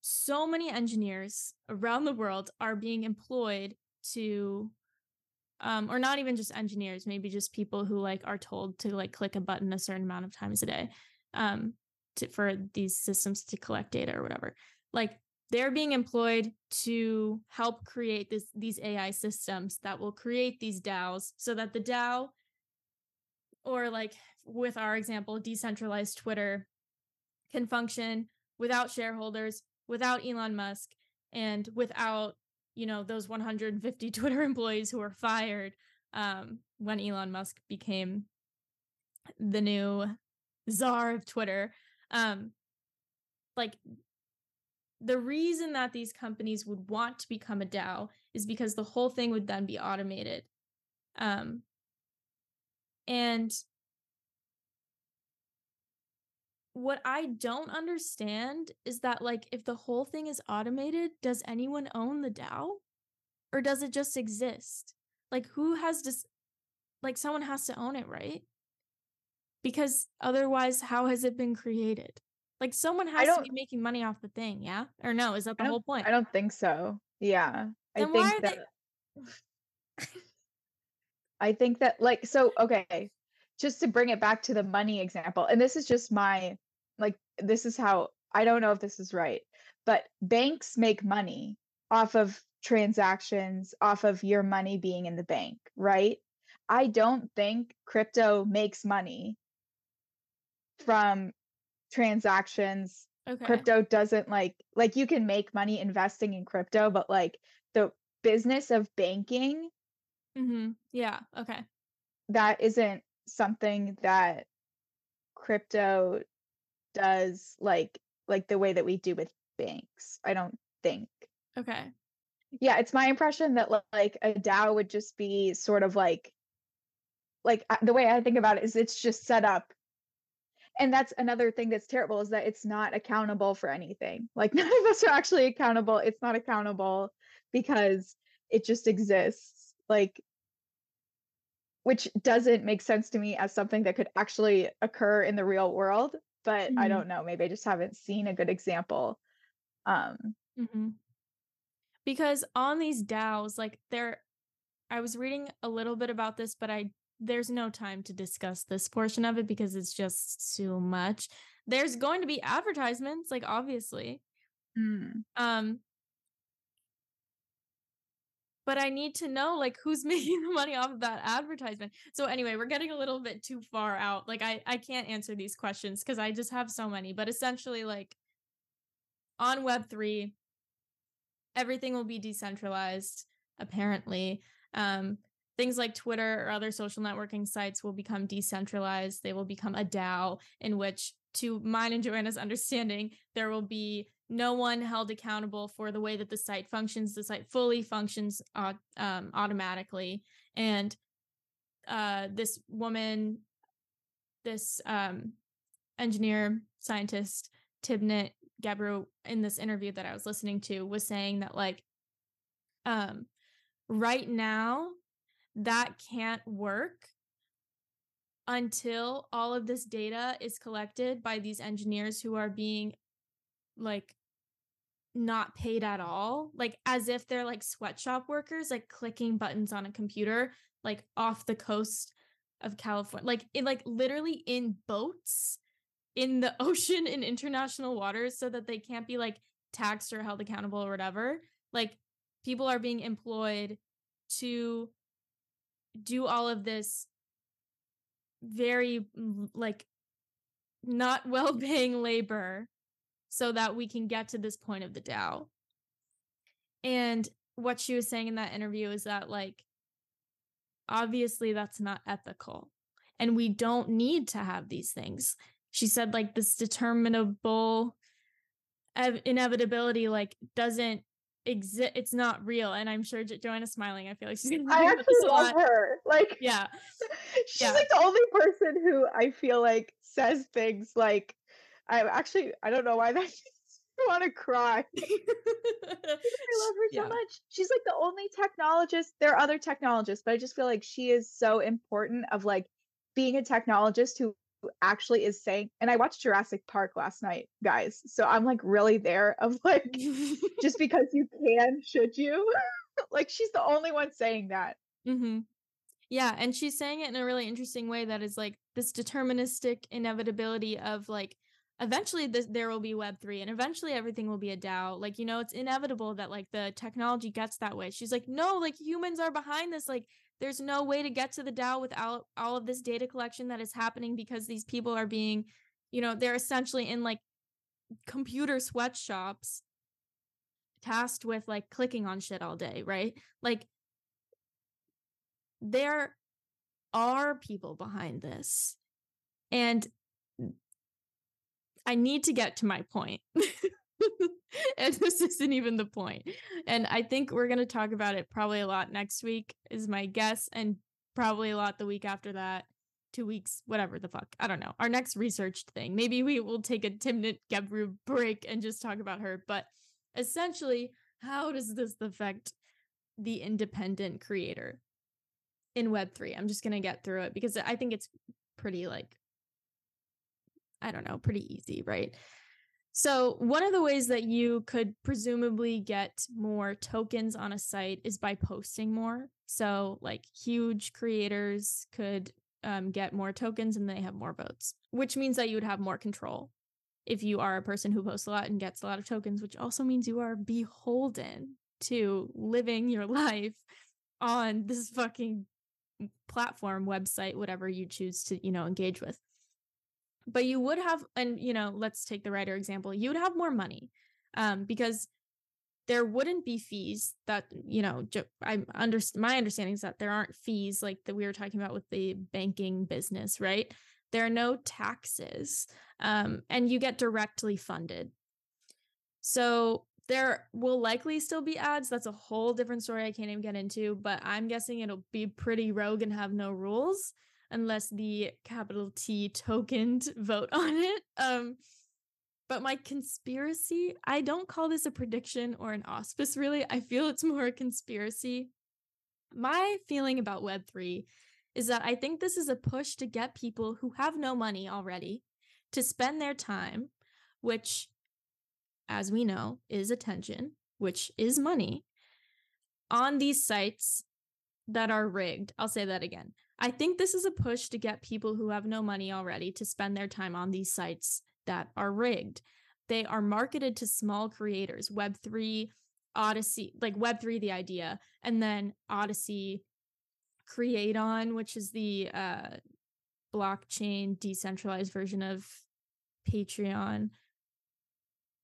so many engineers around the world are being employed to um or not even just engineers maybe just people who like are told to like click a button a certain amount of times a day um to, for these systems to collect data or whatever. Like they're being employed to help create this these AI systems that will create these DAOs so that the DAO or like with our example decentralized Twitter can function without shareholders, without Elon Musk and without you know those 150 Twitter employees who were fired um, when Elon Musk became the new czar of Twitter. Um, like the reason that these companies would want to become a DAO is because the whole thing would then be automated. Um, and what I don't understand is that like if the whole thing is automated, does anyone own the DAO? Or does it just exist? Like who has this like someone has to own it, right? Because otherwise how has it been created? Like someone has to be making money off the thing, yeah? Or no, is that the whole point? I don't think so. Yeah. Then I why think are that they I think that like so okay, just to bring it back to the money example, and this is just my this is how I don't know if this is right, but banks make money off of transactions, off of your money being in the bank, right? I don't think crypto makes money from transactions. Okay. Crypto doesn't like like you can make money investing in crypto, but like the business of banking, Mm-hmm. Yeah. Okay. that isn't something that crypto does like like the way that we do with banks. I don't think. Okay. Yeah, it's my impression that like a DAO would just be sort of like like the way I think about it is it's just set up. And that's another thing that's terrible is that it's not accountable for anything. Like none of us are actually accountable. It's not accountable because it just exists. Like which doesn't make sense to me as something that could actually occur in the real world but I Mhm. don't know. Maybe I just haven't seen a good example. Um, Mm-hmm. Because on these DAOs, like there, I was reading a little bit about this, but I there's no time to discuss this portion of it because it's just too much. There's going to be advertisements, like obviously. mm, Um, but I need to know like who's making the money off of that advertisement. So anyway, we're getting a little bit too far out. Like I I can't answer these questions because I just have so many. But essentially, like on Web three, everything will be decentralized. Apparently, um, things like Twitter or other social networking sites will become decentralized. They will become a DAO in which, to mine and Joanna's understanding, there will be no one held accountable for the way that the site functions. The site fully functions uh, um, automatically, and uh, this woman, this um, engineer scientist Timnit Gebru, in this interview that I was listening to, was saying that like, um, right now, that can't work until all of this data is collected by these engineers who are being like not paid at all like as if they're like sweatshop workers like clicking buttons on a computer like off the coast of california like in like literally in boats in the ocean in international waters so that they can't be like taxed or held accountable or whatever like people are being employed to do all of this very like not well paying labor so that we can get to this point of the DAO. And what she was saying in that interview is that, like, obviously that's not ethical. And we don't need to have these things. She said, like, this determinable ev- inevitability, like, doesn't exist. It's not real. And I'm sure jo- Joanna's smiling. I feel like she's gonna I actually love her. Like, yeah. she's yeah. like the only person who I feel like says things like, I actually, I don't know why that I want to cry. I love her so much. She's like the only technologist. There are other technologists, but I just feel like she is so important of like being a technologist who actually is saying and I watched Jurassic Park last night, guys. So I'm like really there of like just because you can, should you? like she's the only one saying that. Mm-hmm. Yeah, and she's saying it in a really interesting way that is like this deterministic inevitability of like eventually this, there will be web3 and eventually everything will be a dao like you know it's inevitable that like the technology gets that way. She's like no like humans are behind this. Like there's no way to get to the dao without all of this data collection that is happening because these people are being you know they're essentially in like computer sweatshops tasked with like clicking on shit all day right? Like there are people behind this. And I need to get to my point. and this isn't even the point. And I think we're going to talk about it probably a lot next week, is my guess, and probably a lot the week after that, two weeks, whatever the fuck. I don't know. Our next researched thing. Maybe we will take a Timnit Gebru break and just talk about her. But essentially, how does this affect the independent creator in Web3? I'm just going to get through it because I think it's pretty like I don't know, pretty easy, right? So, one of the ways that you could presumably get more tokens on a site is by posting more. So, like huge creators could um, get more tokens and they have more votes, which means that you would have more control if you are a person who posts a lot and gets a lot of tokens, which also means you are beholden to living your life on this fucking platform, website, whatever you choose to, you know, engage with but you would have and you know let's take the writer example you would have more money um because there wouldn't be fees that you know i under my understanding is that there aren't fees like that we were talking about with the banking business right? There are no taxes um, and you get directly funded. So there will likely still be ads that's a whole different story i can't even get into but i'm guessing it'll be pretty rogue and have no rules unless the capital T tokened vote on it. Um, but my conspiracy, I don't call this a prediction or an auspice, really. I feel it's more a conspiracy. My feeling about Web3 is that I think this is a push to get people who have no money already to spend their time, which, as we know, is attention, which is money, on these sites that are rigged. I'll say that again. I think this is a push to get people who have no money already to spend their time on these sites that are rigged. They are marketed to small creators, Web3, Odysee, like Web3, the idea, and then Odysee, Create On, which is the uh, blockchain decentralized version of Patreon.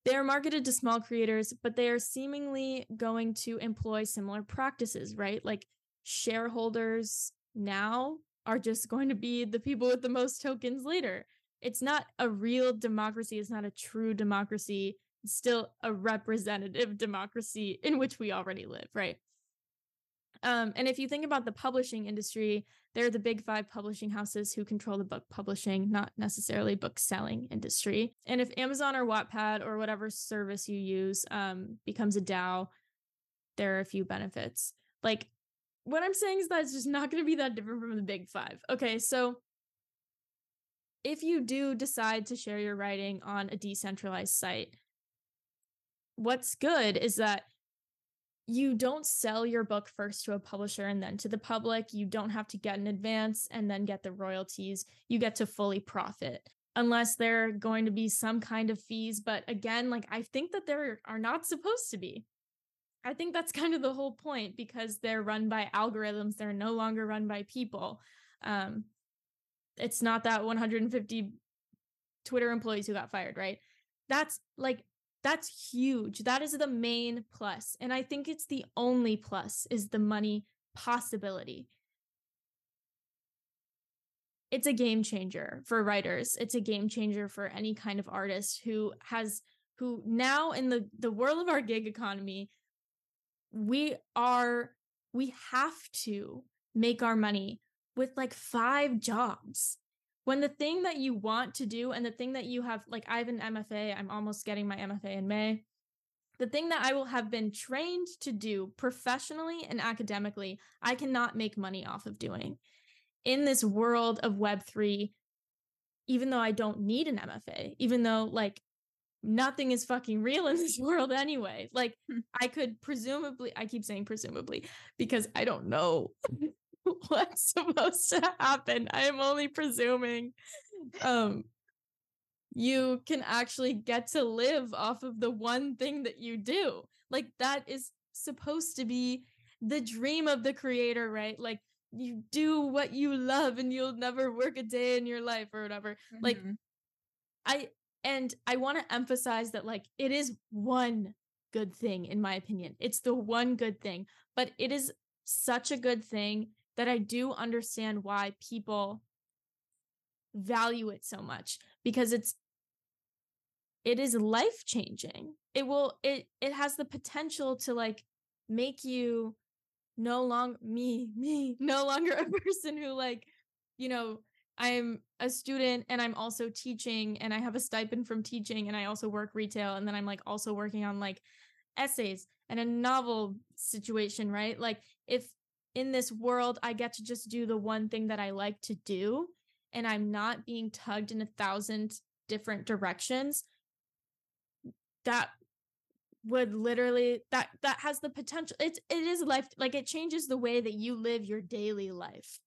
They are marketed to small creators, but they are seemingly going to employ similar practices, right? Like shareholders now are just going to be the people with the most tokens later. It's not a real democracy, it's not a true democracy, it's still a representative democracy in which we already live, right? Um, and if you think about the publishing industry, they're the big five publishing houses who control the book publishing, not necessarily book selling industry. And if Amazon or Wattpad or whatever service you use um, becomes a DAO, there are a few benefits. Like what I'm saying is that it's just not going to be that different from the big five. Okay, so if you do decide to share your writing on a decentralized site, what's good is that you don't sell your book first to a publisher and then to the public. You don't have to get an advance and then get the royalties. You get to fully profit unless there are going to be some kind of fees. But again, like I think that there are not supposed to be. I think that's kind of the whole point because they're run by algorithms. They're no longer run by people. Um, it's not that 150 Twitter employees who got fired, right? That's like that's huge. That is the main plus. And I think it's the only plus is the money possibility. It's a game changer for writers. It's a game changer for any kind of artist who has who now in the the world of our gig economy we are we have to make our money with like five jobs. When the thing that you want to do and the thing that you have like i have an mfa i'm almost getting my mfa in may. The thing that i will have been trained to do professionally and academically i cannot make money off of doing. In this world of web3 even though i don't need an mfa even though like nothing is fucking real in this world anyway like hmm. i could presumably i keep saying presumably because i don't know what's supposed to happen. I am only presuming. Um you can actually get to live off of the one thing that you do. Like that is supposed to be the dream of the creator, right? Like you do what you love and you'll never work a day in your life or whatever. Mm-hmm. Like I and I want to emphasize that like it is one good thing in my opinion. It's the one good thing, but it is such a good thing that I do understand why people value it so much because it's it is life changing. It will it it has the potential to like make you no longer me me no longer a person who like you know I'm a student and I'm also teaching and I have a stipend from teaching and I also work retail and then I'm like also working on like essays and a novel situation, right? Like if in this world, I get to just do the one thing that I like to do, and I'm not being tugged in a thousand different directions. That would literally that that has the potential it's it is life like it changes the way that you live your daily life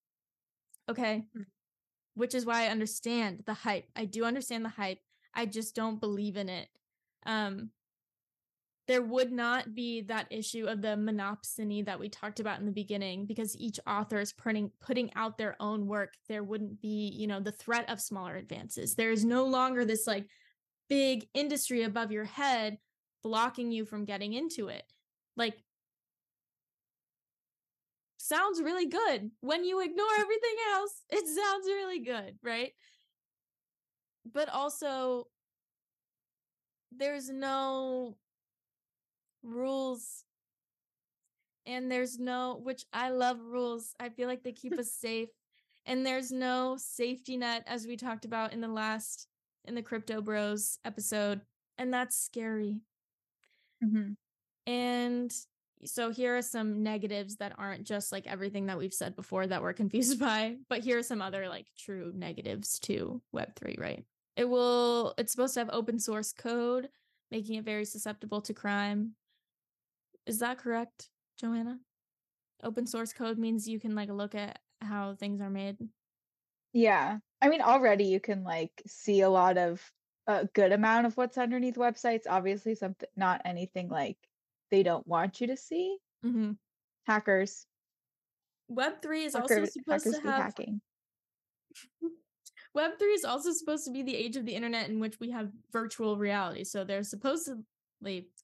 okay mm-hmm. Which is why i understand the hype. I do understand the hype. I just don't believe in it. Um there would not be that issue of the monopsony that we talked about in the beginning because each author is putting putting out their own work. There wouldn't be you know the threat of smaller advances. There is no longer this like big industry above your head blocking you from getting into it. Like sounds really good when you ignore everything else. It sounds really good right? But also there's no rules and there's no which i love rules i feel like they keep us safe and there's no safety net as we talked about in the last in the crypto bros episode and that's scary. Mm-hmm. and so here are some negatives that aren't just like everything that we've said before that we're confused by but here are some other like true negatives to web3 right it will it's supposed to have open source code making it very susceptible to crime is that correct, Joanna? Open source code means you can like look at how things are made. Yeah. I mean, already you can like see a lot of a good amount of what's underneath websites. Obviously, something not anything like they don't want you to see. Mm-hmm. Hackers. Web three is Hacker, also supposed to have hacking. Web three is also supposed to be the age of the internet in which we have virtual reality. So there's supposedly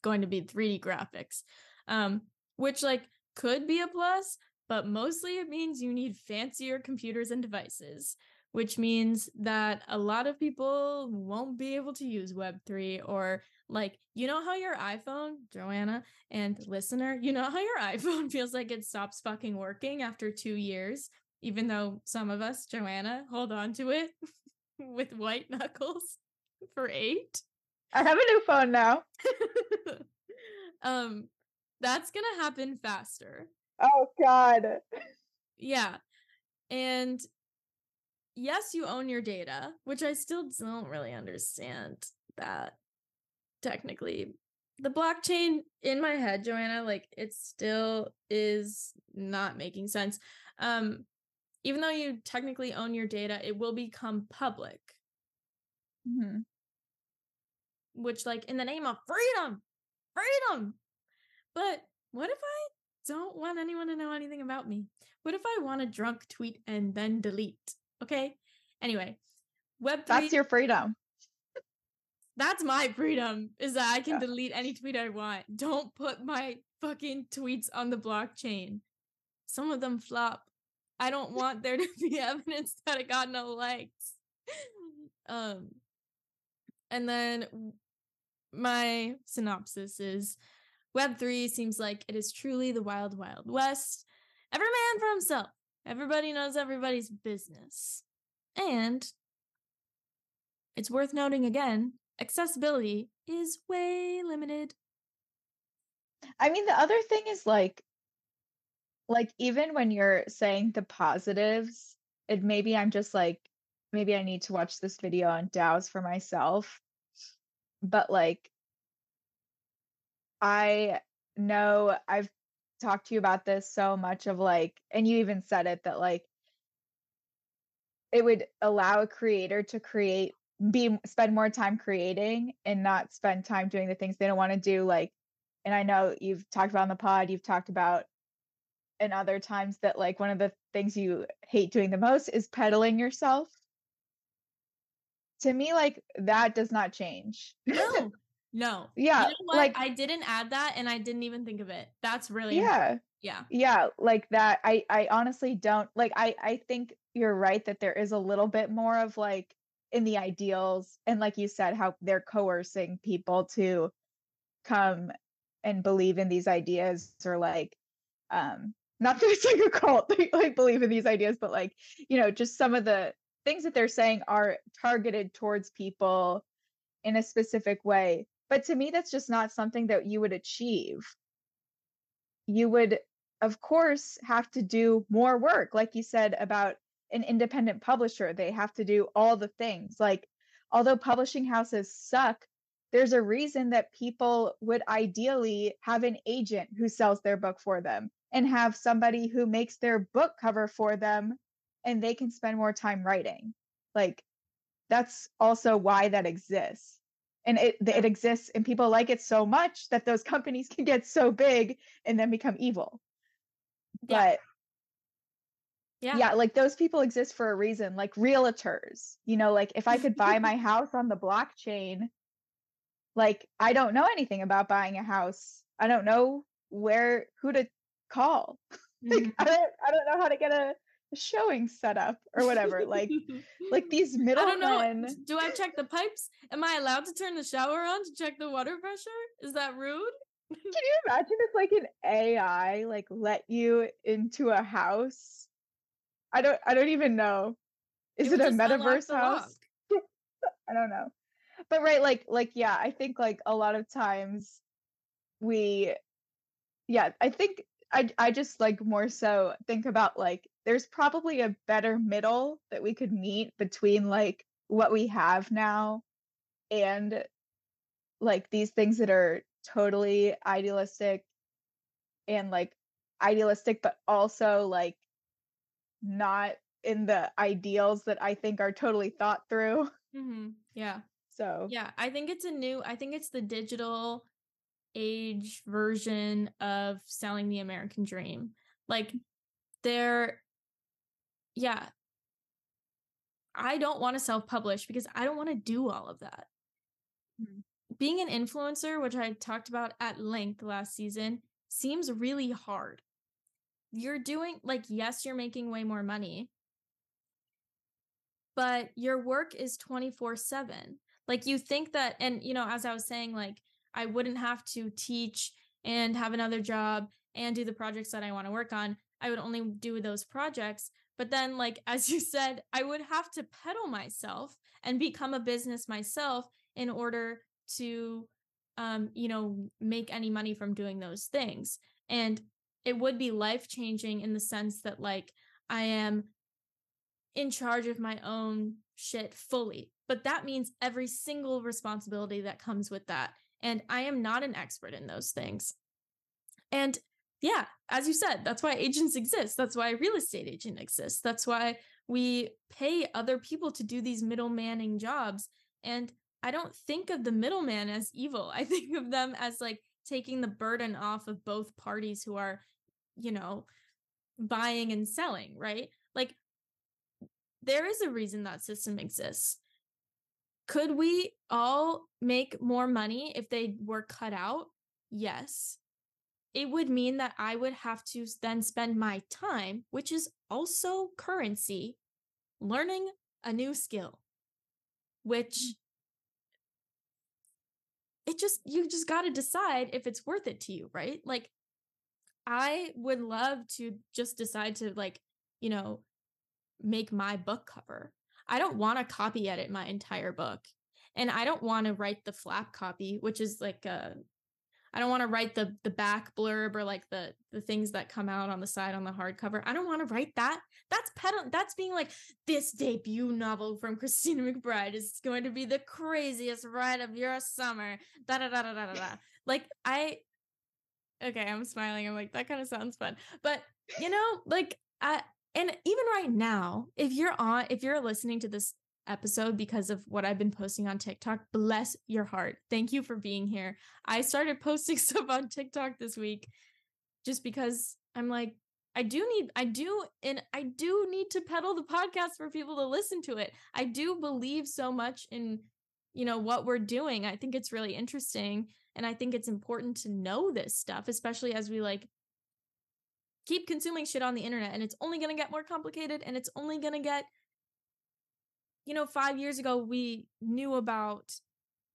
going to be 3D graphics um, which like could be a plus, but mostly it means you need fancier computers and devices, which means that a lot of people won't be able to use Web3 or like, you know how your iPhone, Joanna and listener, you know how your iPhone feels like it stops fucking working after two years, even though some of us, Joanna, hold on to it with white knuckles for eight. I have a new phone now. um that's going to happen faster. Oh, God. Yeah. And yes, you own your data, which I still don't really understand that technically. The blockchain in my head, Joanna, like it still is not making sense. Um, even though you technically own your data, it will become public. Mm-hmm. Which, like, in the name of freedom, freedom, but what if I don't want anyone to know anything about me? What if I want a drunk tweet and then delete? Okay. Anyway, Web3. That's your freedom. That's my freedom is that I can yeah. delete any tweet I want. Don't put my fucking tweets on the blockchain. Some of them flop. I don't want there to be evidence that it got no likes. um and then my synopsis is Web3 seems like it is truly the wild, wild west. Every man for himself. Everybody knows everybody's business. And it's worth noting again accessibility is way limited. I mean, the other thing is like, like even when you're saying the positives, it maybe I'm just like, maybe I need to watch this video on DAOs for myself. But like, I know I've talked to you about this so much of like, and you even said it that like, it would allow a creator to create be spend more time creating and not spend time doing the things they don't want to do like and i know you've talked about on the pod you've talked about in other times that like one of the things you hate doing the most is peddling yourself. To me like that does not change. No. No. Yeah you know like i didn't add that and i didn't even think of it. That's really yeah. Important. yeah. Yeah like that i i honestly don't like i i think you're right that there is a little bit more of like in the ideals and like you said how they're coercing people to come and believe in these ideas or like um not that it's like a cult they like believe in these ideas but like you know just some of the things that they're saying are targeted towards people in a specific way but to me that's just not something that you would achieve. You would of course have to do more work like you said about an independent publisher. They have to do all the things. Like, although publishing houses suck, there's a reason that people would ideally have an agent who sells their book for them and have somebody who makes their book cover for them and they can spend more time writing. Like, that's also why that exists. And it it exists and people like it so much that those companies can get so big and then become evil. Yeah. But yeah. yeah like those people exist for a reason like realtors you know like if i could buy my house on the blockchain like i don't know anything about buying a house i don't know where who to call like, mm-hmm. I, don't, I don't know how to get a showing set up or whatever like like these middle I don't know. do i check the pipes am i allowed to turn the shower on to check the water pressure is that rude can you imagine if like an ai like let you into a house I don't I don't even know. Is it, it a metaverse house? I don't know. But right, like like yeah, I think like a lot of times we yeah, I think I I just like more so think about like there's probably a better middle that we could meet between like what we have now and like these things that are totally idealistic and like idealistic but also like not in the ideals that I think are totally thought through. Mm-hmm. Yeah. So, yeah, I think it's a new, I think it's the digital age version of selling the American dream. Like, they're, yeah, I don't want to self publish because I don't want to do all of that. Mm-hmm. Being an influencer, which I talked about at length last season, seems really hard you're doing like yes you're making way more money. But your work is 24/7 like you think that and you know as i was saying like i wouldn't have to teach and have another job and do the projects that i want to work on i would only do those projects. But then like as you said i would have to peddle myself and become a business myself in order to um you know make any money from doing those things. And it would be life changing in the sense that like I am in charge of my own shit fully. But that means every single responsibility that comes with that. And I am not an expert in those things. And yeah, as you said, that's why agents exist. That's why a real estate agent exists. That's why we pay other people to do these middlemaning jobs. And I don't think of the middleman as evil. I think of them as like taking the burden off of both parties who are, you know, buying and selling, right? Like there is a reason that system exists. Could we all make more money if they were cut out? Yes. It would mean that I would have to then spend my time, which is also currency, learning a new skill, which mm. it just, you just got to decide if it's worth it to you, right? Like, I would love to just decide to, like, you know, make my book cover. I don't want to copy edit my entire book. And I don't want to write the flap copy, which is like a I don't want to write the the back blurb or like the the things that come out on the side on the hardcover. I don't want to write that. That's peddle that's being like this debut novel from Christina McBride is going to be the craziest ride of your summer. Da da da da da da. like I okay, I'm smiling. I'm like that kind of sounds fun. But you know, like I and even right now, if you're on, if you're listening to this episode because of what I've been posting on TikTok, bless your heart. Thank you for being here. I started posting stuff on TikTok this week just because I'm like, I do need, I do, and I do need to peddle the podcast for people to listen to it. I do believe so much in, you know, what we're doing. I think it's really interesting. And I think it's important to know this stuff, especially as we like keep consuming shit on the internet and it's only going to get more complicated and it's only going to get you know 5 years ago we knew about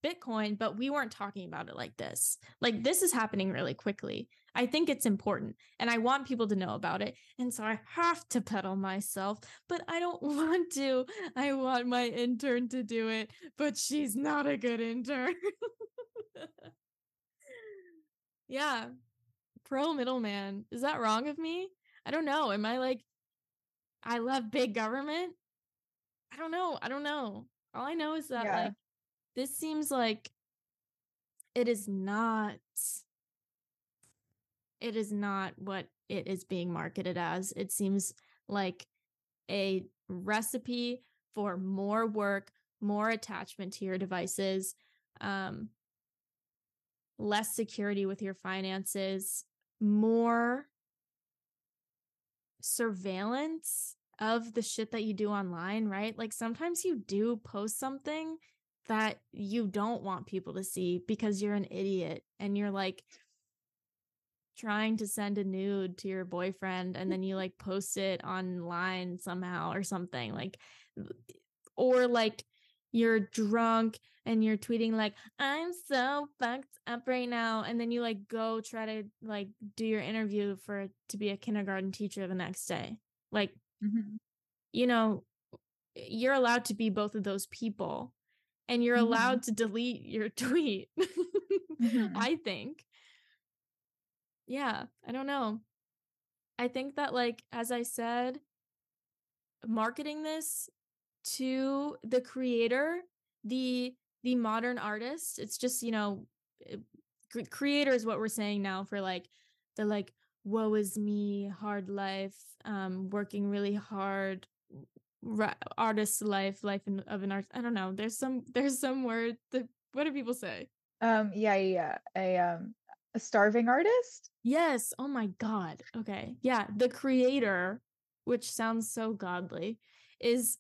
bitcoin but we weren't talking about it like this. Like this is happening really quickly. I think it's important and i want people to know about it and so i have to peddle myself but i don't want to. I want my intern to do it but she's not a good intern yeah pro middleman. Is that wrong of me? I don't know. Am I like, I love big government? I don't know. I don't know. All I know is that yeah. like, this seems like it is not, it is not what it is being marketed as. It seems like a recipe for more work, more attachment to your devices, um, less security with your finances, more surveillance of the shit that you do online, right? Like sometimes you do post something that you don't want people to see because you're an idiot and you're like trying to send a nude to your boyfriend and then you like post it online somehow or something like or like you're drunk and you're tweeting like i'm so fucked up right now and then you like go try to like do your interview for to be a kindergarten teacher the next day like mm-hmm. you know you're allowed to be both of those people and you're mm-hmm. allowed to delete your tweet mm-hmm. i think yeah i don't know i think that like as i said marketing this to the creator, the the modern artist. It's just, you know, eh, creator is what we're saying now for like the like woe is me hard life um working really hard artist life life in, of an art i don't know. There's some there's some word that what do people say? Um yeah yeah a um a starving artist? Yes oh my god okay yeah the creator which sounds so godly is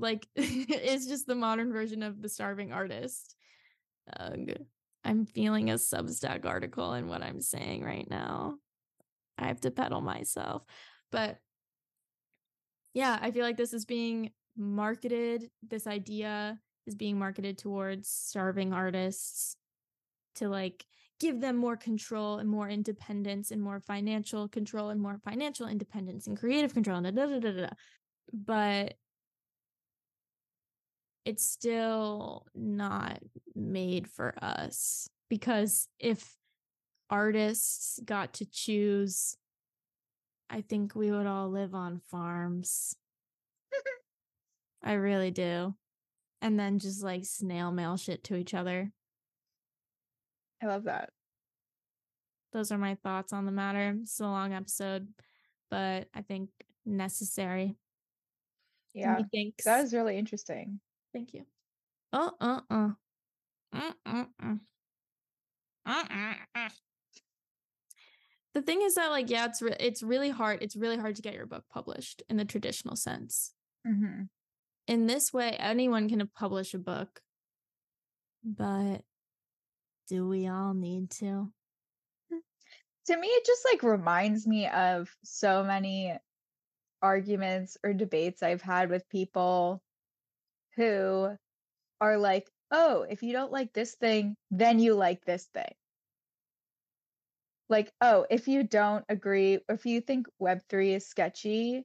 like it's just the modern version of the starving artist Ugh. i'm feeling a substack article in what i'm saying right now i have to peddle myself but yeah i feel like this is being marketed this idea is being marketed towards starving artists to like give them more control and more independence and more financial control and more financial independence and creative control. Da, da, da, but it's still not made for us because if artists got to choose i think we would all live on farms. I really do. And then just like snail mail shit to each other. I love that. Those are my thoughts on the matter. It's a long episode but i think necessary. Yeah. That is really interesting Thank you. Oh, uh, uh. Mm, mm, mm. the thing is that like yeah it's re- it's really hard it's really hard to get your book published in the traditional sense Mhm. in this way anyone can publish a book but do we all need to To me, it just like reminds me of so many arguments or debates I've had with people who are like, oh, if you don't like this thing, then you like this thing. Like, oh, if you don't agree, if you think Web3 is sketchy,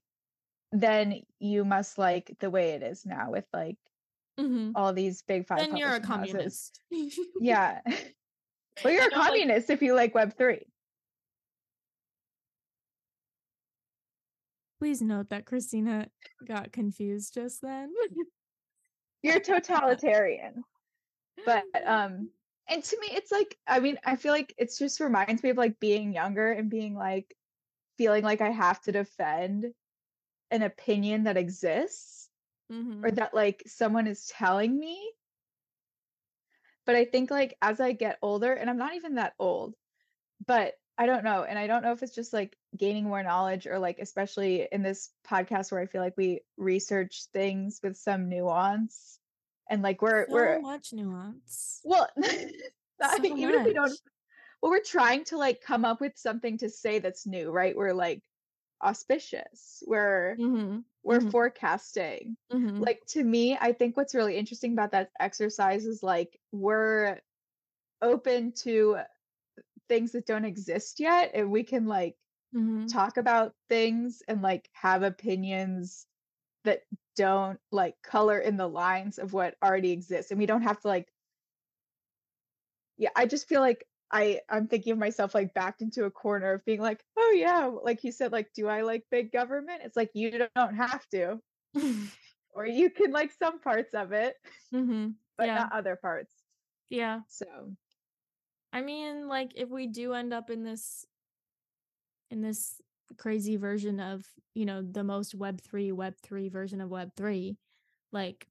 then you must like the way it is now with like mm-hmm. all these big five. then you're a communist Yeah. well, you're a I like- communist if you like Web3. please note that christina got confused just then You're totalitarian. But um and to me it's like I mean, I feel like it's just reminds me of like being younger and being like feeling like I have to defend an opinion that exists Mhm. or that like someone is telling me. But I think like as I get older, and I'm not even that old, but I don't know. And I don't know if it's just like gaining more knowledge or like, especially in this podcast where I feel like we research things with some nuance and like we're, so we're, much nuance well, I So mean, even if we don't, well, we're trying to like come up with something to say that's new, right? We're like auspicious. We're, Mhm. we're Mhm. forecasting Mhm. like to me i think what's really interesting about that exercise is like we're open to things that don't exist yet and we can like Mhm. talk about things and like have opinions that don't like color in the lines of what already exists and we don't have to like yeah i just feel like i i'm thinking of myself like backed into a corner of being like oh yeah like you said like do i like big government it's like you don't have to or you can like some parts of it Mhm. but Yeah. not other parts yeah so I mean, like if we do end up in this in this crazy version of, you know, the most web 3 web 3 version of web 3, like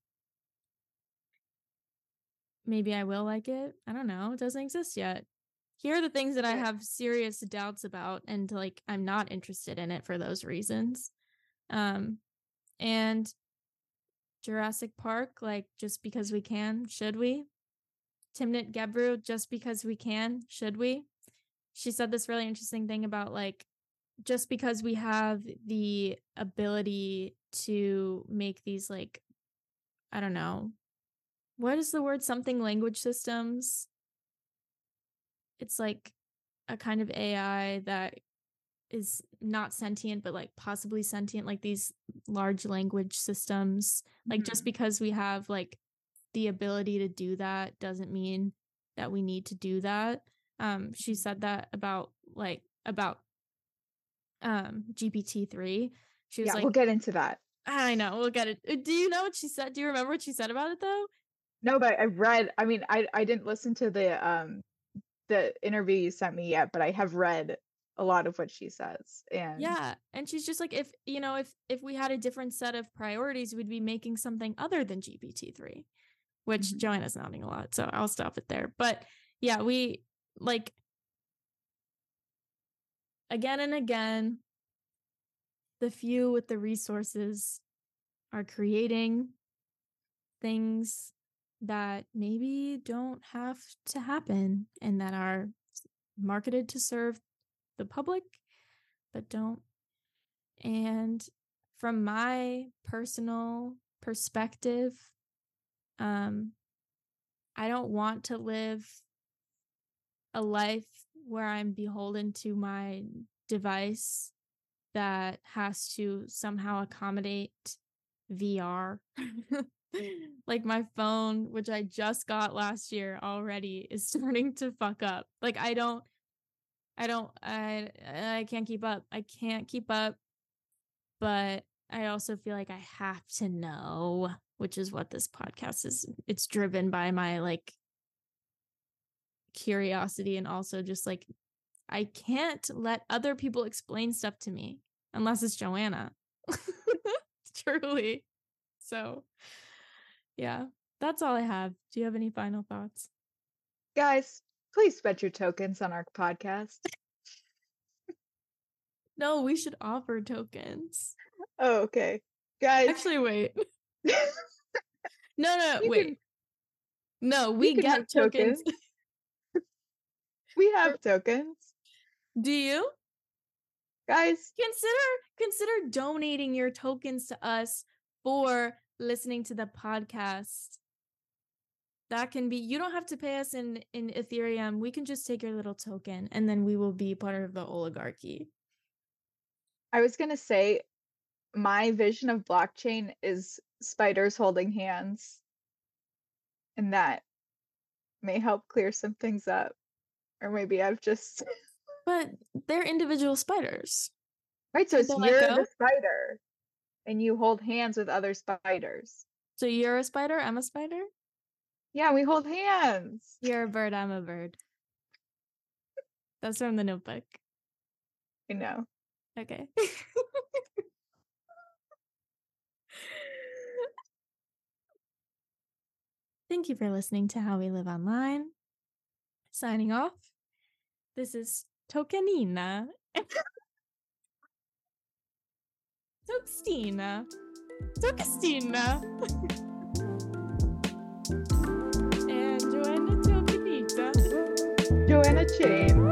maybe I will like it. I don't know. It doesn't exist yet. Here are the things that I have serious doubts about and like I'm not interested in it for those reasons. Um and Jurassic Park like just because we can, should we? Timnit Gebru, just because we can, should we? She said this really interesting thing about like just because we have the ability to make these like I don't know. What is the word something language systems? It's like a kind of AI that is not sentient but like possibly sentient like these large language systems like just Mhm. because we have like the ability to do that doesn't mean that we need to do that. Um she said that about like about um gpt-3 she was yeah like we'll get into that. I know we'll get it Uh, do you know what she said? Do you remember what she said about it though? No but i've read i mean i i didn't listen to the um the interview you sent me yet but i have read a lot of what she says and yeah and she's just like if you know if if we had a different set of priorities we'd be making something other than gpt-3 which Mhm. joanna's nodding a lot so i'll stop it there but yeah we like again and again the few with the resources are creating things that maybe don't have to happen and that are marketed to serve the public but don't and from my personal perspective um i don't want to live a life where i'm beholden to my device that has to somehow accommodate vr like my phone which i just got last year already is starting to fuck up like i don't I don't I I can't keep up. I can't keep up. But I also feel like I have to know, which is what this podcast is. It's driven by my like curiosity and also just like I can't let other people explain stuff to me unless it's Joanna. Truly. So, yeah, that's all I have. Do you have any final thoughts? guys Please spend your tokens on our podcast. No, we should offer tokens. Oh, okay. Guys. Actually, wait. no, no, You wait. can- no, we get tokens. tokens. we have tokens. Do you? Guys, consider consider donating your tokens to us for listening to the podcast that can be you don't have to pay us in in ethereum we can just take your little token and then we will be part of the oligarchy I was going to say my vision of blockchain is spiders holding hands. And that may help clear some things up. Or maybe I've just but they're individual spiders Right, so it's let you're the spider and you hold hands with other spiders. so you're a spider i'm a spider Yeah, we hold hands. you're a bird i'm a bird that's from the notebook I know. okay Thank you for listening to How We Live Online. Signing off. This is Tokenina. Tokstina. Tokestina. and Joanna Tokenita. Joanna Chain.